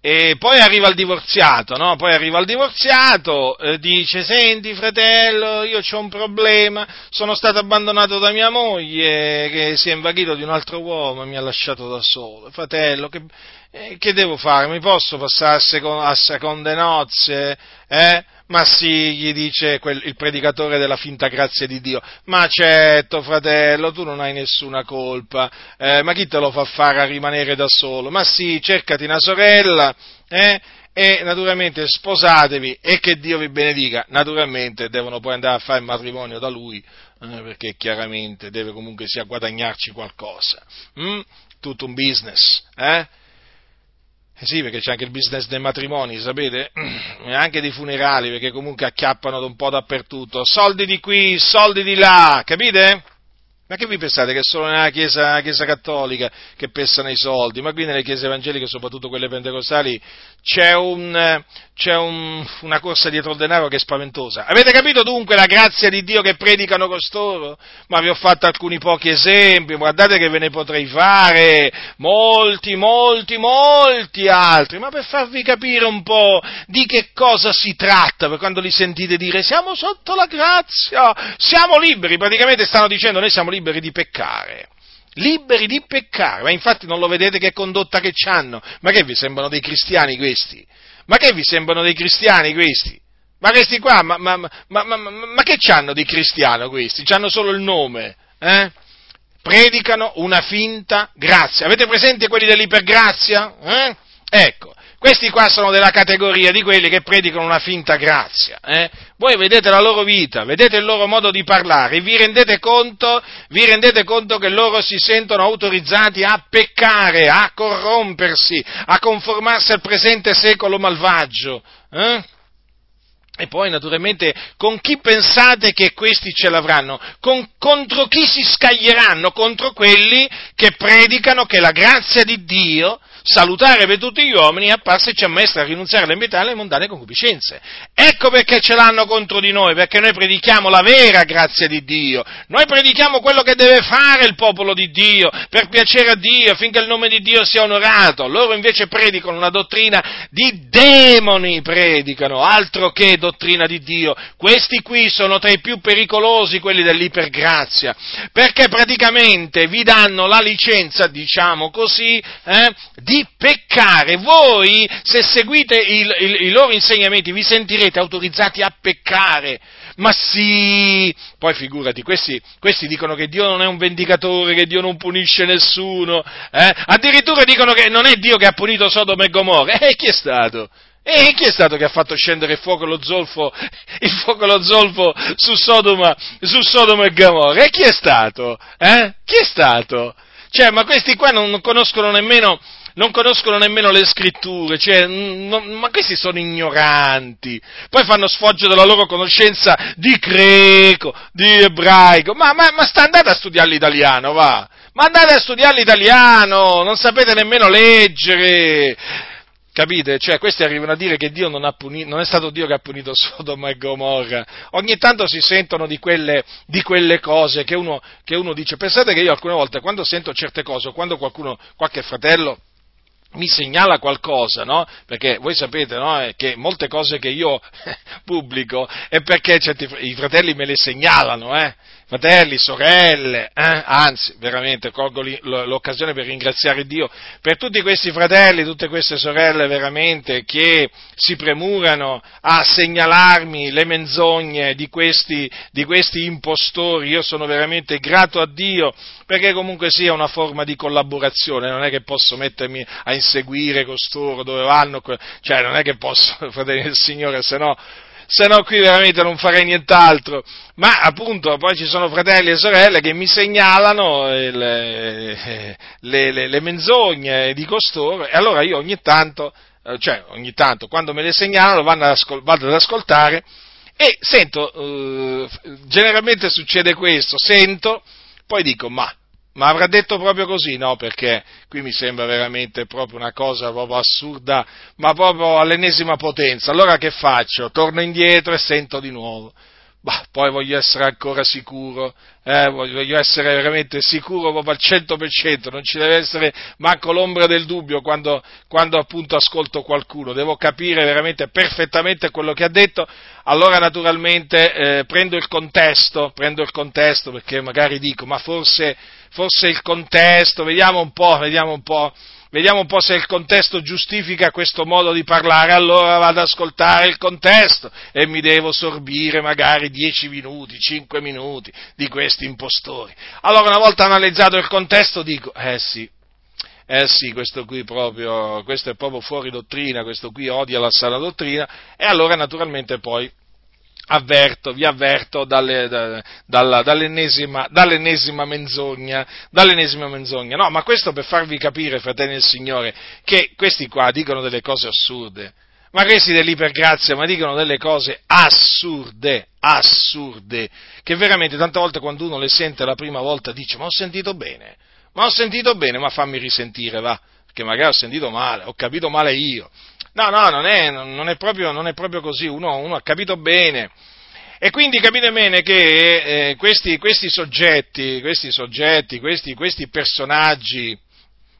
E poi arriva il divorziato, no? Poi arriva il divorziato, eh, dice, senti fratello, io ho un problema, sono stato abbandonato da mia moglie che si è invaghito di un altro uomo e mi ha lasciato da solo. Fratello, che, eh, che devo fare? Mi posso passare a, seco- a seconde nozze? Eh? Ma sì, gli dice quel, il predicatore della finta grazia di Dio. Ma certo, fratello, tu non hai nessuna colpa. Eh, ma chi te lo fa fare a rimanere da solo? Ma sì, cercati una sorella, eh? E naturalmente sposatevi e che Dio vi benedica. Naturalmente devono poi andare a fare il matrimonio da lui, eh, perché chiaramente deve comunque sia guadagnarci qualcosa. Mm? Tutto un business, eh? Eh sì, perché c'è anche il business dei matrimoni, sapete? E anche dei funerali, perché comunque acchiappano un po' dappertutto. Soldi di qui, soldi di là, capite? Ma che vi pensate che solo nella chiesa, chiesa, cattolica che pessano i soldi? Ma qui nelle chiese evangeliche, soprattutto quelle pentecostali, c'è, un, c'è un, una corsa dietro il denaro che è spaventosa. Avete capito dunque la grazia di Dio che predicano costoro? Ma vi ho fatto alcuni pochi esempi, guardate che ve ne potrei fare molti, molti, molti altri, ma per farvi capire un po' di che cosa si tratta, per quando li sentite dire siamo sotto la grazia, siamo liberi, praticamente stanno dicendo noi siamo liberi liberi di peccare. Liberi di peccare, ma infatti non lo vedete che condotta che hanno? Ma che vi sembrano dei cristiani questi? Ma che vi sembrano dei cristiani questi? Ma questi qua, ma, ma, ma, ma che c'hanno di cristiano questi? C'hanno solo il nome, eh? Predicano una finta grazia. Avete presente quelli dell'ipergrazia? Eh? Ecco, questi qua sono della categoria di quelli che predicano una finta grazia. Eh? Voi vedete la loro vita, vedete il loro modo di parlare, vi rendete, conto, vi rendete conto che loro si sentono autorizzati a peccare, a corrompersi, a conformarsi al presente secolo malvagio. Eh? E poi naturalmente con chi pensate che questi ce l'avranno? Con, contro chi si scaglieranno? Contro quelli che predicano che la grazia di Dio salutare per tutti gli uomini, apparsa e ci ammestra a rinunziare alle metà e alle mondane concupiscenze. Ecco perché ce l'hanno contro di noi, perché noi predichiamo la vera grazia di Dio, noi predichiamo quello che deve fare il popolo di Dio, per piacere a Dio, finché il nome di Dio sia onorato. Loro invece predicano una dottrina di demoni, predicano, altro che dottrina di Dio. Questi qui sono tra i più pericolosi, quelli dell'ipergrazia, perché praticamente vi danno la licenza, diciamo così, eh, di di peccare. Voi, se seguite il, il, i loro insegnamenti, vi sentirete autorizzati a peccare. Ma sì, poi figurati, questi, questi, dicono che Dio non è un vendicatore, che Dio non punisce nessuno, eh? addirittura dicono che non è Dio che ha punito Sodoma e Gomorra, e eh, chi è stato? E chi è stato che ha fatto scendere il fuoco lo zolfo, il fuoco lo zolfo su Sodoma, su Sodoma e Gomorra? E chi è stato? Eh? Chi è stato? Cioè, ma questi qua non conoscono nemmeno, non conoscono nemmeno le scritture, cioè, non, ma questi sono ignoranti, poi fanno sfoggio della loro conoscenza di greco, di ebraico, ma, ma, ma sta andate a studiare l'italiano, va, ma andate a studiare l'italiano, non sapete nemmeno leggere, Capite? Cioè, questi arrivano a dire che Dio non, punito, non, è stato Dio che ha punito Sodoma e Gomorra. Ogni tanto si sentono di quelle, di quelle cose che uno, che uno, dice. Pensate che io alcune volte, quando sento certe cose, o quando qualcuno, qualche fratello, mi segnala qualcosa, no? Perché voi sapete, no? Che molte cose che io pubblico è perché certi, i fratelli me le segnalano, eh? Fratelli, sorelle, eh? anzi, veramente colgo l'occasione per ringraziare Dio per tutti questi fratelli, tutte queste sorelle veramente che si premurano a segnalarmi le menzogne di questi, di questi impostori. Io sono veramente grato a Dio perché comunque sia una forma di collaborazione, non è che posso mettermi a inseguire costoro dove vanno, cioè non è che posso, fratelli del Signore, se no se no qui veramente non farei nient'altro. Ma appunto poi ci sono fratelli e sorelle che mi segnalano le, le, le, le menzogne di costoro e allora io ogni tanto, eh, cioè ogni tanto, quando me le segnalano vado ad ascoltare e sento, eh, generalmente succede questo, sento, poi dico ma ma avrà detto proprio così? No, perché qui mi sembra veramente proprio una cosa proprio assurda, ma proprio all'ennesima potenza. Allora che faccio? Torno indietro e sento di nuovo. Bah, poi voglio essere ancora sicuro, eh, voglio essere veramente sicuro proprio al 100%, non ci deve essere manco l'ombra del dubbio quando, quando appunto ascolto qualcuno, devo capire veramente perfettamente quello che ha detto, allora naturalmente eh, prendo il contesto, prendo il contesto perché magari dico, ma forse, forse il contesto, vediamo un po', vediamo un po', vediamo un po' se il contesto giustifica questo modo di parlare, allora vado ad ascoltare il contesto e mi devo sorbire magari 10 minuti, 5 minuti di questi impostori. Allora una volta analizzato il contesto dico, eh sì, eh sì, questo qui proprio, questo è proprio fuori dottrina, questo qui odia la sana dottrina, e allora naturalmente poi avverto, vi avverto dalle, da, dalla, dall'ennesima, dall'ennesima, menzogna, dall'ennesima menzogna. No, ma questo per farvi capire, fratelli del Signore, che questi qua dicono delle cose assurde. Ma questi dell'ipergrazia, ma dicono delle cose assurde, assurde, che veramente tante volte quando uno le sente la prima volta dice, ma ho sentito bene, ma ho sentito bene, ma fammi risentire, va, perché magari ho sentito male, ho capito male io. No, no, non è, non è, proprio, non è proprio, così, uno, uno, ha capito bene. E quindi capite bene che eh, questi, questi, soggetti, questi, soggetti questi, questi personaggi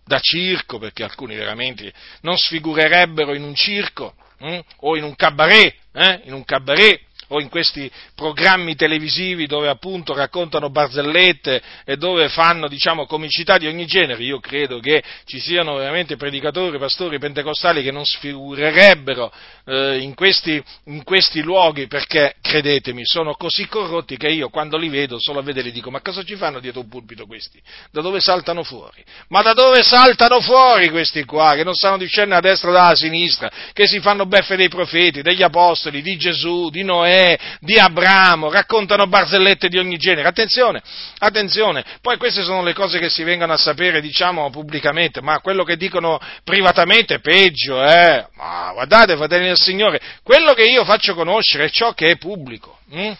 da circo, perché alcuni veramente non sfigurerebbero in un circo hm, o in un cabaret, eh, in un cabaret o in questi programmi televisivi dove appunto raccontano barzellette e dove fanno diciamo comicità di ogni genere, io credo che ci siano veramente predicatori, pastori pentecostali che non sfigurerebbero eh, in, questi, in questi luoghi perché, credetemi, sono così corrotti che io quando li vedo solo a vedere dico ma cosa ci fanno dietro un pulpito questi? Da dove saltano fuori? Ma da dove saltano fuori questi qua che non sanno discernere a destra e dalla sinistra, che si fanno beffe dei profeti, degli apostoli, di Gesù, di Noè, di Abramo, raccontano barzellette di ogni genere. Attenzione, attenzione, poi queste sono le cose che si vengono a sapere, diciamo, pubblicamente, ma quello che dicono privatamente è peggio, eh? Ma guardate, fratelli del Signore, quello che io faccio conoscere è ciò che è pubblico. Hm?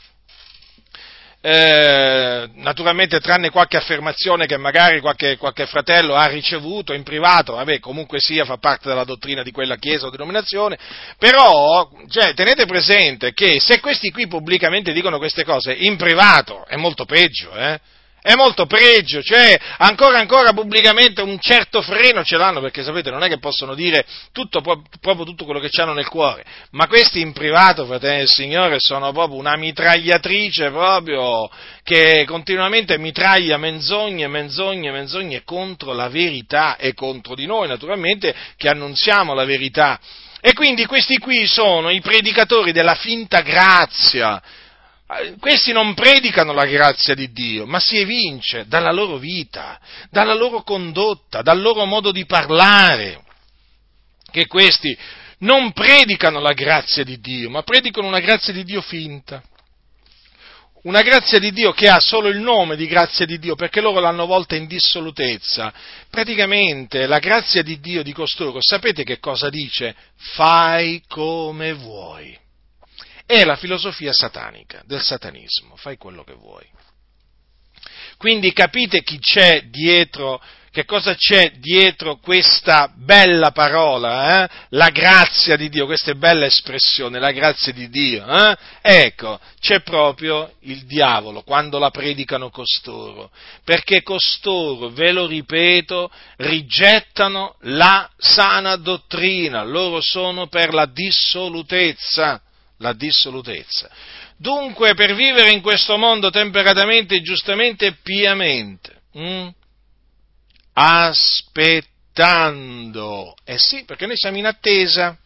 Eh, naturalmente tranne qualche affermazione che magari qualche, qualche, fratello ha ricevuto in privato, vabbè, comunque sia, fa parte della dottrina di quella chiesa o denominazione, però cioè, tenete presente che se questi qui pubblicamente dicono queste cose, in privato è molto peggio, eh? È molto pregio, cioè ancora ancora pubblicamente un certo freno ce l'hanno perché sapete non è che possono dire tutto, proprio tutto quello che hanno nel cuore, ma questi in privato, fratelli del Signore, sono proprio una mitragliatrice proprio che continuamente mitraglia menzogne, menzogne, menzogne contro la verità e contro di noi naturalmente che annunziamo la verità. E quindi questi qui sono i predicatori della finta grazia, questi non predicano la grazia di Dio, ma si evince dalla loro vita, dalla loro condotta, dal loro modo di parlare, che questi non predicano la grazia di Dio, ma predicano una grazia di Dio finta. Una grazia di Dio che ha solo il nome di grazia di Dio, perché loro l'hanno volta in dissolutezza. Praticamente la grazia di Dio di costoro, sapete che cosa dice? Fai come vuoi. È la filosofia satanica, del satanismo, fai quello che vuoi. Quindi capite chi c'è dietro, che cosa c'è dietro questa bella parola, eh? la grazia di Dio, questa bella espressione, la grazia di Dio. Eh? Ecco, c'è proprio il diavolo quando la predicano costoro, perché costoro, ve lo ripeto, rigettano la sana dottrina, loro sono per la dissolutezza la dissolutezza. Dunque, per vivere in questo mondo temperatamente, giustamente e piamente, hm? aspettando, eh sì, perché noi siamo in attesa,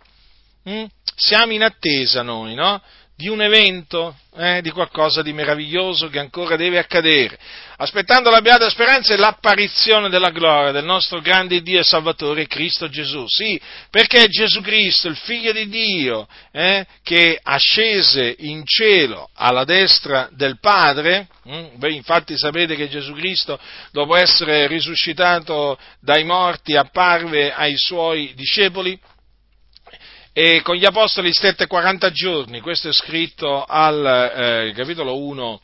hm? siamo in attesa noi, no? Di un evento, eh, di qualcosa di meraviglioso che ancora deve accadere, aspettando la beata speranza e l'apparizione della gloria del nostro grande Dio e Salvatore Cristo Gesù. Sì, perché Gesù Cristo, il Figlio di Dio, eh, che ascese in cielo alla destra del Padre, hm? Beh, infatti sapete che Gesù Cristo, dopo essere risuscitato dai morti, apparve ai suoi discepoli, e con gli apostoli stette 40 giorni, questo è scritto al eh, capitolo 1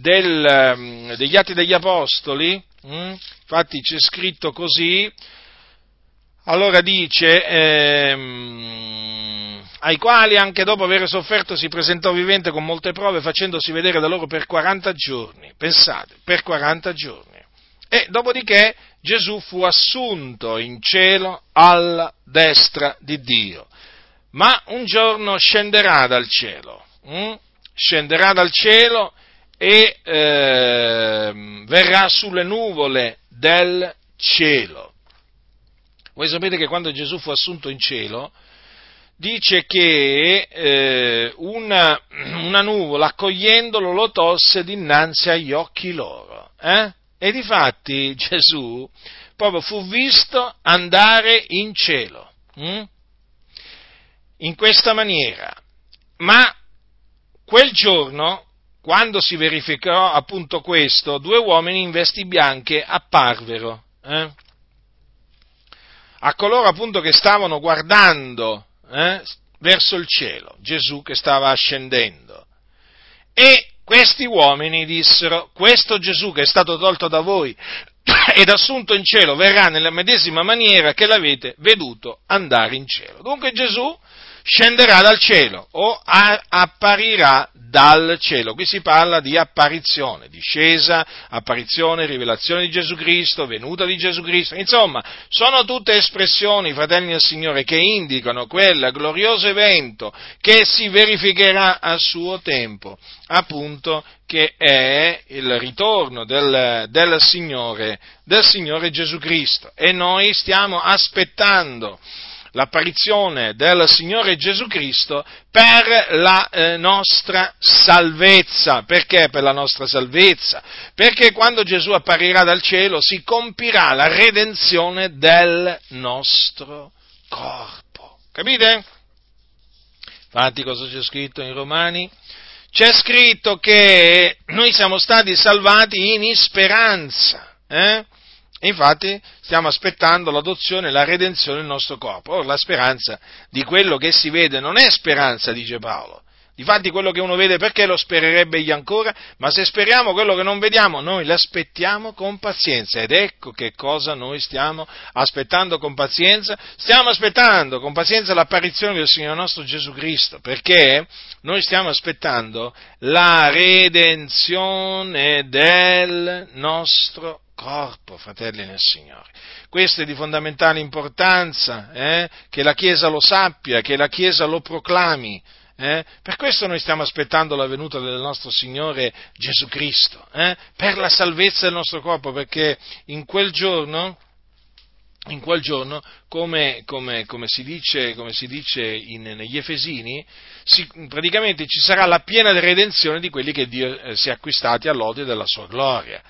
del, um, degli Atti degli Apostoli, hm? infatti c'è scritto così, allora dice, ehm, ai quali anche dopo aver sofferto si presentò vivente con molte prove facendosi vedere da loro per 40 giorni, pensate, per 40 giorni. E dopodiché Gesù fu assunto in cielo alla destra di Dio ma un giorno scenderà dal cielo, hm? scenderà dal cielo e eh, verrà sulle nuvole del cielo. Voi sapete che quando Gesù fu assunto in cielo, dice che eh, una, una, nuvola accogliendolo lo tosse dinanzi agli occhi loro. Eh? E difatti Gesù proprio fu visto andare in cielo. Hm? in questa maniera, ma quel giorno, quando si verificò appunto questo, due uomini in vesti bianche apparvero eh, a coloro appunto che stavano guardando eh, verso il cielo, Gesù che stava ascendendo. E questi uomini dissero, questo Gesù che è stato tolto da voi ed assunto in cielo verrà nella medesima maniera che l'avete veduto andare in cielo. Dunque Gesù scenderà dal cielo o apparirà dal cielo. Qui si parla di apparizione, discesa, apparizione, rivelazione di Gesù Cristo, venuta di Gesù Cristo. Insomma, sono tutte espressioni, fratelli del Signore, che indicano quel glorioso evento che si verificherà a suo tempo, appunto che è il ritorno del, del, Signore, del Signore Gesù Cristo. E noi stiamo aspettando l'apparizione del Signore Gesù Cristo per la eh, nostra salvezza. Perché per la nostra salvezza? Perché quando Gesù apparirà dal cielo si compirà la redenzione del nostro corpo. Capite? Infatti cosa c'è scritto in Romani? C'è scritto che noi siamo stati salvati in speranza. Eh? Infatti stiamo aspettando l'adozione e la redenzione del nostro corpo. Ora, la speranza di quello che si vede non è speranza, dice Paolo. Difatti quello che uno vede perché lo spererebbe egli ancora? Ma se speriamo quello che non vediamo, noi l'aspettiamo con pazienza. Ed ecco che cosa noi stiamo aspettando con pazienza. Stiamo aspettando con pazienza l'apparizione del Signore nostro Gesù Cristo, perché noi stiamo aspettando la redenzione del nostro corpo, fratelli nel Signore. Questo è di fondamentale importanza, eh? che la Chiesa lo sappia, che la Chiesa lo proclami. Eh? Per questo noi stiamo aspettando la venuta del nostro Signore Gesù Cristo, eh? per la salvezza del nostro corpo, perché in quel giorno, in quel giorno come, come, come, si dice, come si dice in, negli Efesini, si, praticamente ci sarà la piena redenzione di quelli che Dio eh, si è acquistati all'odio della sua gloria.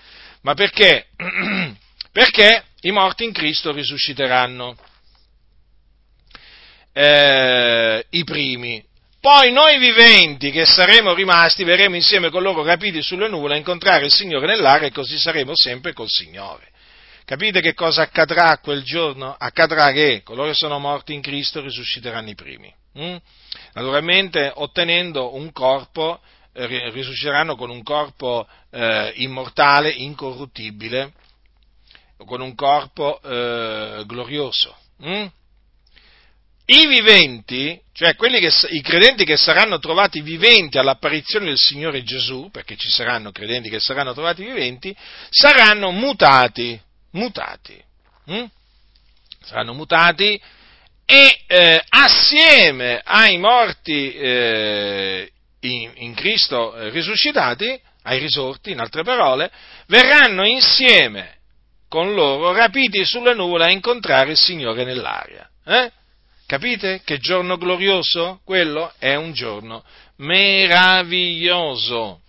Ma perché? Perché i morti in Cristo risusciteranno. Eh, I primi. Poi noi viventi che saremo rimasti verremo insieme con loro rapiti sulle nuvole a incontrare il Signore nell'aria e così saremo sempre col Signore. Capite che cosa accadrà quel giorno? Accadrà che coloro che sono morti in Cristo risusciteranno i primi. Mm? Naturalmente ottenendo un corpo risusciteranno con un corpo eh, immortale, incorruttibile, con un corpo eh, glorioso. Mm? I viventi, cioè che, i credenti che saranno trovati viventi all'apparizione del Signore Gesù, perché ci saranno credenti che saranno trovati viventi, saranno mutati, mutati, mm? saranno mutati e eh, assieme ai morti eh, in, in Cristo eh, risuscitati, ai risorti, in altre parole, verranno insieme con loro rapiti sulle nuvole a incontrare il Signore nell'aria. Eh? Capite che giorno glorioso? Quello è un giorno meraviglioso.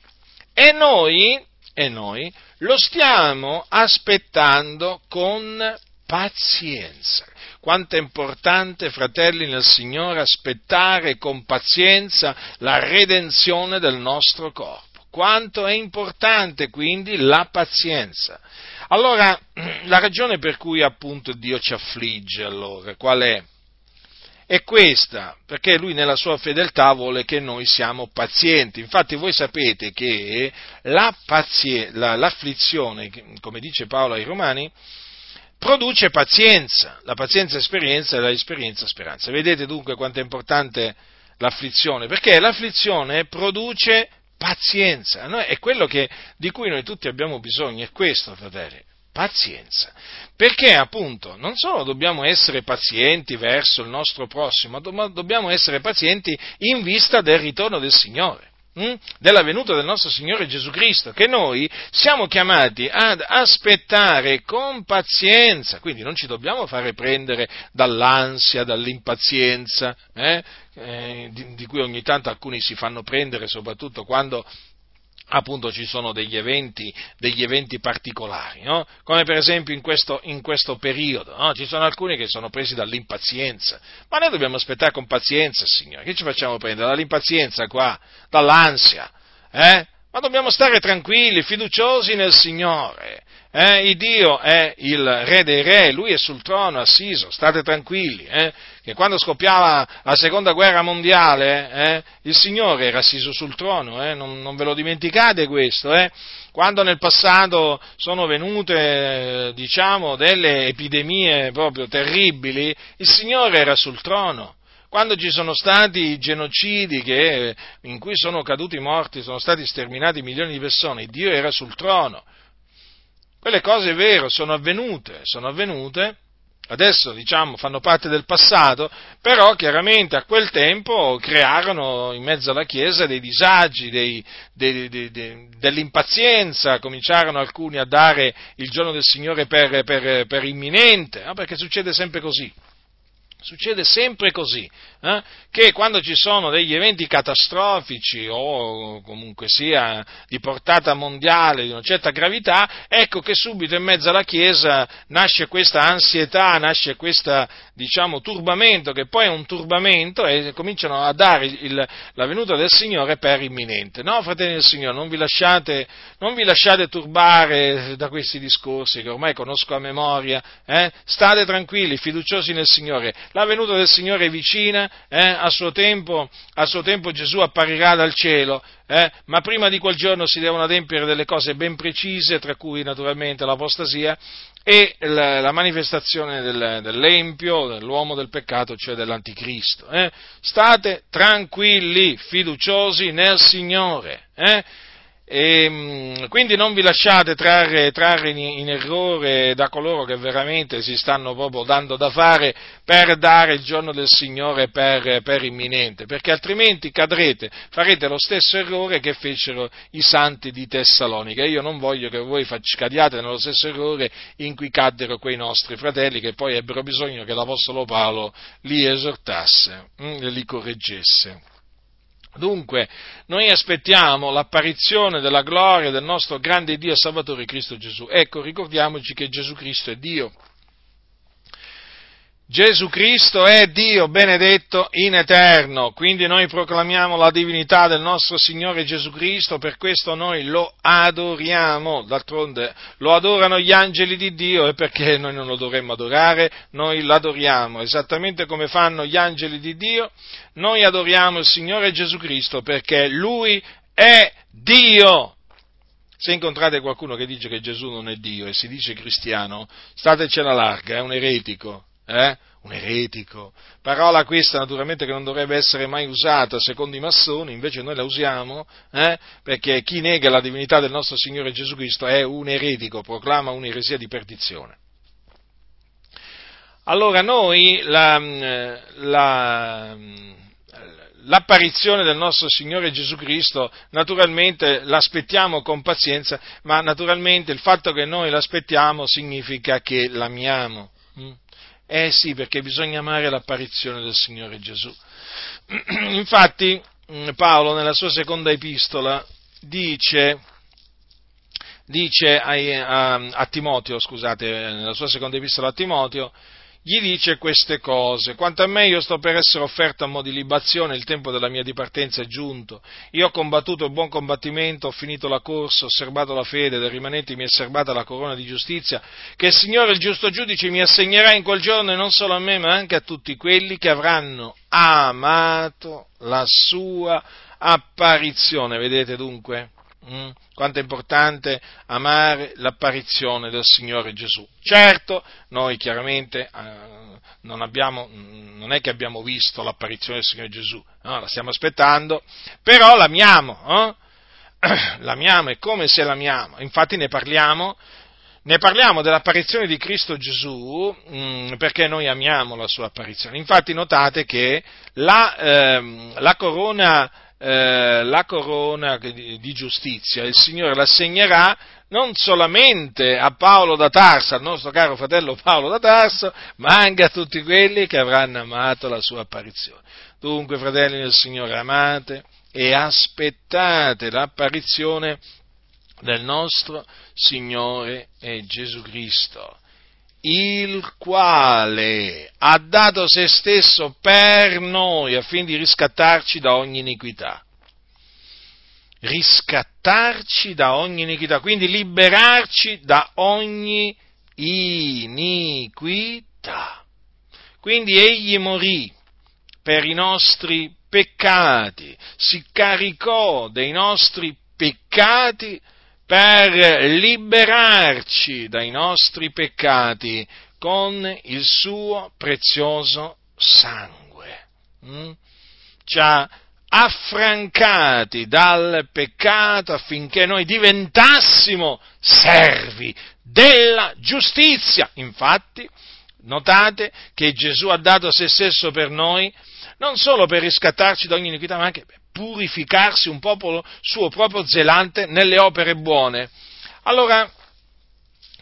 E noi, e noi lo stiamo aspettando con pazienza. Quanto è importante, fratelli nel Signore, aspettare con pazienza la redenzione del nostro corpo. Quanto è importante quindi la pazienza. Allora, la ragione per cui appunto Dio ci affligge, allora, qual è? È questa, perché Lui nella sua fedeltà vuole che noi siamo pazienti. Infatti voi sapete che la pazie, la, l'afflizione, come dice Paolo ai Romani, produce pazienza, la pazienza esperienza e l'esperienza speranza. Vedete dunque quanto è importante l'afflizione, perché l'afflizione produce pazienza, no? è quello che, di cui noi tutti abbiamo bisogno, è questo, fratelli, pazienza. Perché appunto non solo dobbiamo essere pazienti verso il nostro prossimo, ma dobbiamo essere pazienti in vista del ritorno del Signore hm? della venuta del nostro Signore Gesù Cristo, che noi siamo chiamati ad aspettare con pazienza, quindi non ci dobbiamo fare prendere dall'ansia, dall'impazienza, eh? Eh, di, di cui ogni tanto alcuni si fanno prendere, soprattutto quando appunto ci sono degli eventi, degli eventi particolari, no? come per esempio in questo, in questo periodo, no? ci sono alcuni che sono presi dall'impazienza, ma noi dobbiamo aspettare con pazienza, Signore, che ci facciamo prendere? Dall'impazienza qua, dall'ansia, eh? ma dobbiamo stare tranquilli, fiduciosi nel Signore, eh, il Dio è il re dei re, lui è sul trono assiso, state tranquilli, eh, che quando scoppiava la seconda guerra mondiale eh, il Signore era assiso sul trono, eh, non, non, ve lo dimenticate questo, eh. quando nel passato sono venute diciamo, delle epidemie proprio terribili, il Signore era sul trono, quando ci sono stati genocidi che, in cui sono caduti morti, sono stati sterminati milioni di persone, Dio era sul trono. Quelle cose è vero, sono avvenute, sono avvenute, adesso diciamo fanno parte del passato, però chiaramente a quel tempo crearono in mezzo alla Chiesa dei disagi, dei, dei, dei, dell'impazienza, cominciarono alcuni a dare il giorno del Signore per, per, per imminente, no? perché succede sempre così. Succede sempre così, eh? che quando ci sono degli eventi catastrofici o comunque sia di portata mondiale di una certa gravità, ecco che subito in mezzo alla Chiesa nasce questa ansietà, nasce questo diciamo, turbamento, che poi è un turbamento e cominciano a dare il, la venuta del Signore per imminente. No, fratelli del Signore, non vi, lasciate, non vi lasciate turbare da questi discorsi che ormai conosco a memoria, eh? state tranquilli, fiduciosi nel Signore la venuta del Signore è vicina, eh? a, suo tempo, a, suo tempo, Gesù apparirà dal cielo, eh? ma prima di quel giorno si devono adempiere delle cose ben precise, tra cui naturalmente l'apostasia e la, la manifestazione del, dell'empio, dell'uomo del peccato, cioè dell'anticristo. Eh? State tranquilli, fiduciosi nel Signore. E, mm, quindi non vi lasciate trarre, trarre in, in, errore da coloro che veramente si stanno proprio dando da fare per dare il giorno del Signore per, per imminente, perché altrimenti cadrete, farete lo stesso errore che fecero i santi di Tessalonica. Io non voglio che voi cadiate nello stesso errore in cui caddero quei nostri fratelli che poi ebbero bisogno che l'Apostolo Paolo li esortasse mm, li correggesse. Dunque, noi aspettiamo l'apparizione della gloria del nostro grande Dio e Salvatore Cristo Gesù. Ecco, ricordiamoci che Gesù Cristo è Dio. Gesù Cristo è Dio benedetto in eterno, quindi noi proclamiamo la divinità del nostro Signore Gesù Cristo, per questo noi lo adoriamo, d'altronde lo adorano gli angeli di Dio e perché noi non lo dovremmo adorare? Noi l'adoriamo, esattamente come fanno gli angeli di Dio, noi adoriamo il Signore Gesù Cristo perché Lui è Dio, se incontrate qualcuno che dice che Gesù non è Dio e si dice cristiano, statecela larga, è un eretico, eh? un eretico, parola questa naturalmente che non dovrebbe essere mai usata secondo i massoni, invece noi la usiamo eh? perché chi nega la divinità del nostro Signore Gesù Cristo è un eretico, proclama un'eresia di perdizione. Allora noi la, la, l'apparizione del nostro Signore Gesù Cristo naturalmente l'aspettiamo con pazienza, ma naturalmente il fatto che noi l'aspettiamo significa che l'amiamo. Eh sì, perché bisogna amare l'apparizione del Signore Gesù. Infatti mm, Paolo nella sua seconda epistola dice, dice a, a, a Timoteo, scusate, nella sua seconda epistola a Timoteo, gli dice queste cose. Quanto a me io sto per essere offerto a mo' di libazione, il tempo della mia dipartenza è giunto. Io ho combattuto il buon combattimento, ho finito la corsa, ho serbato la fede, del rimanente mi è serbata la corona di giustizia, che il Signore, il giusto giudice, mi assegnerà in quel giorno e non solo a me, ma anche a tutti quelli che avranno amato la sua apparizione. Vedete dunque? Mm? Quanto è importante amare l'apparizione del Signore Gesù. Certo, noi chiaramente eh, non, abbiamo, non, è che abbiamo visto l'apparizione del Signore Gesù, no? la stiamo aspettando, però l'amiamo, eh? l'amiamo, è come se l'amiamo, infatti ne parliamo ne parliamo dell'apparizione di Cristo Gesù mm, perché noi amiamo la sua apparizione. Infatti notate che la, ehm, la corona eh, la corona di, giustizia, il Signore l'assegnerà non solamente a Paolo da Tarso, al nostro caro fratello Paolo da Tarso, ma anche a tutti quelli che avranno amato la sua apparizione. Dunque, fratelli del Signore, amate e aspettate l'apparizione del nostro Signore e Gesù Cristo il quale ha dato se stesso per noi affinché riscattarci da ogni iniquità. Riscattarci da ogni iniquità, quindi liberarci da ogni iniquità. Quindi egli morì per i nostri peccati, si caricò dei nostri peccati per liberarci dai nostri peccati con il suo prezioso sangue. hm? ci ha affrancati dal peccato affinché noi diventassimo servi della giustizia. Infatti, notate che Gesù ha dato se stesso per noi, non solo per riscattarci da ogni iniquità, ma anche purificarsi un popolo suo proprio zelante nelle opere buone. Allora,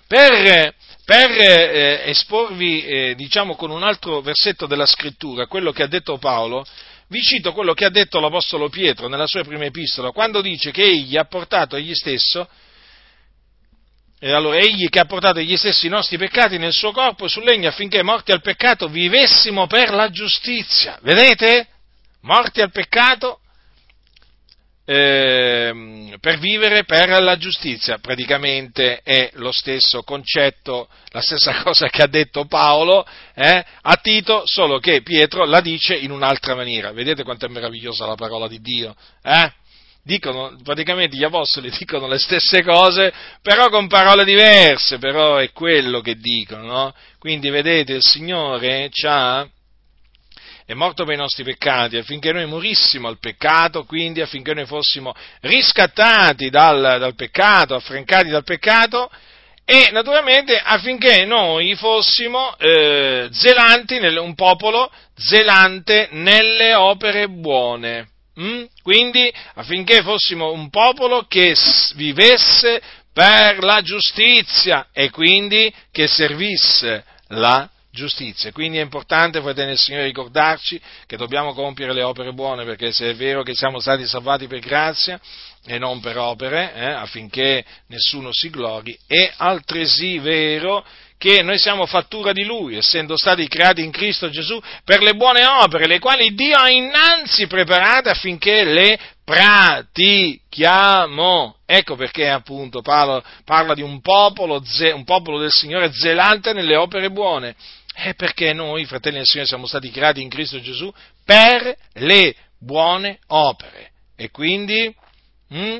per, per eh, esporvi, eh, diciamo, con un altro versetto della scrittura, quello che ha detto Paolo, vi cito quello che ha detto l'Apostolo Pietro nella sua prima epistola, quando dice che egli ha portato egli stesso, e allora egli che ha portato egli stessi i nostri peccati nel suo corpo sul legno affinché morti al peccato vivessimo per la giustizia. Vedete? Morti al peccato eh, per vivere per la giustizia. Praticamente è lo stesso concetto, la stessa cosa che ha detto Paolo eh, a Tito, solo che Pietro la dice in un'altra maniera. Vedete quanto è meravigliosa la parola di Dio? Eh? Dicono, praticamente gli apostoli dicono le stesse cose, però con parole diverse, però è quello che dicono, no? Quindi vedete, il Signore ci ha è morto per i nostri peccati affinché noi morissimo al peccato, quindi affinché noi fossimo riscattati dal, dal peccato, affrancati dal peccato e naturalmente affinché noi fossimo eh, zelanti, nel, un popolo zelante nelle opere buone. Mm? Quindi affinché fossimo un popolo che vivesse per la giustizia e quindi che servisse la giustizia. Quindi è importante, fratelli del Signore, ricordarci che dobbiamo compiere le opere buone, perché se è vero che siamo stati salvati per grazia e non per opere, eh, affinché nessuno si glori, è altresì vero che noi siamo fattura di Lui, essendo stati creati in Cristo Gesù per le buone opere, le quali Dio ha innanzi preparate affinché le pratichiamo. Ecco perché appunto parla, parla di un popolo, un popolo del Signore zelante nelle opere buone. È perché noi, fratelli del Signore, siamo stati creati in Cristo Gesù per le buone opere. E quindi, hm?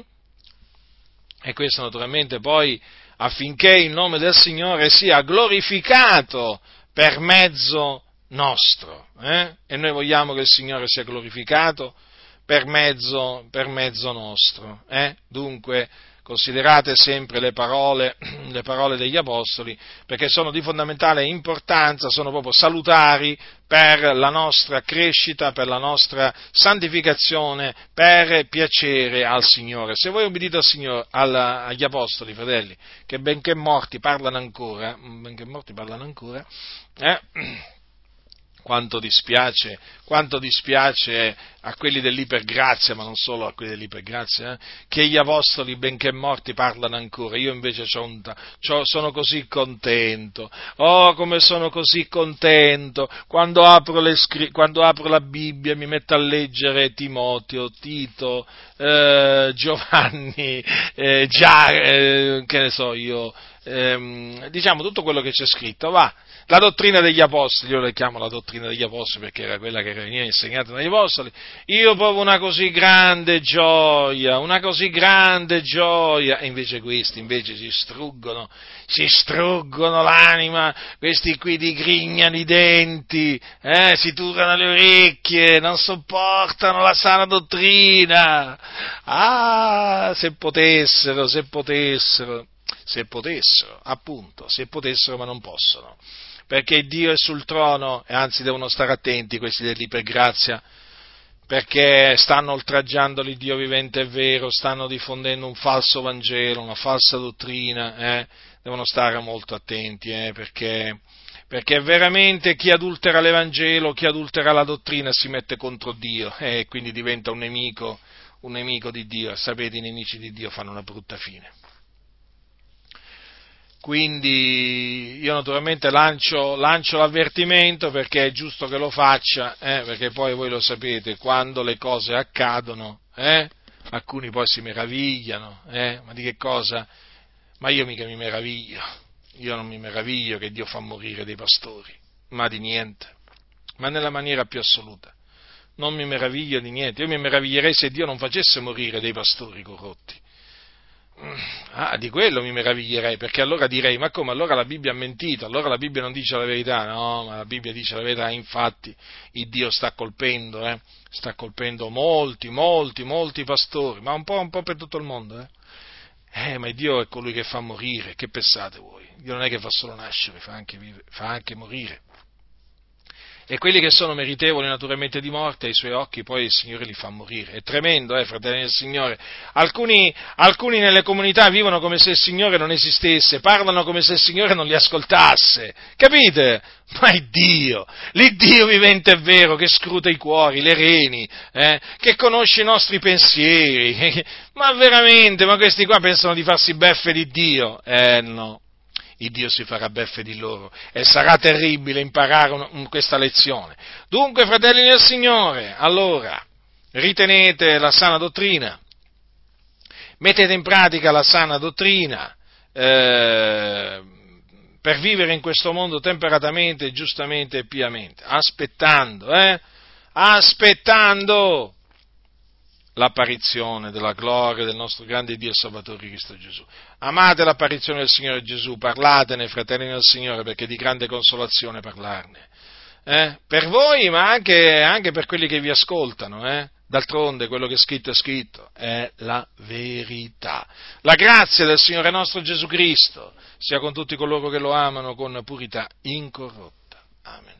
e questo naturalmente poi affinché il nome del Signore sia glorificato per mezzo nostro. Eh? E noi vogliamo che il Signore sia glorificato per mezzo, per mezzo nostro. Eh? Dunque, considerate sempre le parole, le parole, degli Apostoli, perché sono di fondamentale importanza, sono proprio salutari per la nostra crescita, per la nostra santificazione, per piacere al Signore. Se voi obbedite al Signore, al, agli Apostoli, fratelli, che benché morti parlano ancora, benché morti parlano ancora, eh, quanto dispiace, quanto dispiace a quelli dell'ipergrazia, ma non solo a quelli dell'ipergrazia, eh, che gli apostoli, benché morti, parlano ancora. Io invece un, sono così contento. Oh, come sono così contento quando apro, le, quando apro, la Bibbia, mi metto a leggere Timoteo, Tito, eh, Giovanni, eh, Gia, eh, che ne so io, ehm, diciamo tutto quello che c'è scritto, va. La dottrina degli apostoli, io la chiamo la dottrina degli apostoli perché era quella che veniva insegnata dagli apostoli, io provo una così grande gioia, una così grande gioia, e invece questi invece si struggono, si struggono l'anima, questi qui digrignano i denti, eh, si turano le orecchie, non sopportano la sana dottrina, ah, se potessero, se potessero se potessero, appunto, se potessero ma non possono perché Dio è sul trono e anzi devono stare attenti questi dell'ipergrazia perché stanno oltraggiando l'Iddio vivente e vero, stanno diffondendo un falso Vangelo, una falsa dottrina, eh? devono stare molto attenti eh? perché, perché, veramente chi adultera l'Evangelo, chi adultera la dottrina si mette contro Dio eh? e quindi diventa un nemico, un nemico di Dio. Sapete, i nemici di Dio fanno una brutta fine. Quindi io naturalmente lancio, lancio, l'avvertimento perché è giusto che lo faccia, eh, perché poi voi lo sapete, quando le cose accadono, eh, alcuni poi si meravigliano, eh, ma di che cosa? Ma io mica mi meraviglio, io non mi meraviglio che Dio fa morire dei pastori, ma di niente, ma nella maniera più assoluta. Non mi meraviglio di niente, io mi meraviglierei se Dio non facesse morire dei pastori corrotti Ah, di quello mi meraviglierei, perché allora direi, ma come, allora la Bibbia ha mentito, allora la Bibbia non dice la verità, no, ma la Bibbia dice la verità, infatti il Dio sta colpendo, eh, sta colpendo molti, molti, molti pastori, ma un po', un po' per tutto il mondo, eh. Eh, ma Dio è colui che fa morire, che pensate voi? Dio non è che fa solo nascere, fa anche, vivere, fa anche morire e quelli che sono meritevoli naturalmente di morte, ai suoi occhi poi il Signore li fa morire. È tremendo, eh, fratelli del Signore. Alcuni, alcuni nelle comunità vivono come se il Signore non esistesse, parlano come se il Signore non li ascoltasse. Capite? Ma è Dio, l'Iddio vivente è vero, che scruta i cuori, le reni, eh, che conosce i nostri pensieri. ma veramente, ma questi qua pensano di farsi beffe di Dio? Eh no il Dio si farà beffe di loro e sarà terribile imparare un, un, questa lezione. Dunque, fratelli del Signore, allora, ritenete la sana dottrina, mettete in pratica la sana dottrina eh, per vivere in questo mondo temperatamente, giustamente e piamente, aspettando, eh? Aspettando l'apparizione della gloria del nostro grande Dio e Salvatore Cristo Gesù. Amate l'apparizione del Signore Gesù, parlatene, fratelli del Signore, perché è di grande consolazione parlarne. Eh? Per voi, ma anche, anche, per quelli che vi ascoltano. Eh? D'altronde quello che è scritto è scritto, è la verità. La grazia del Signore nostro Gesù Cristo sia con tutti coloro che lo amano con purità incorrotta. Amen.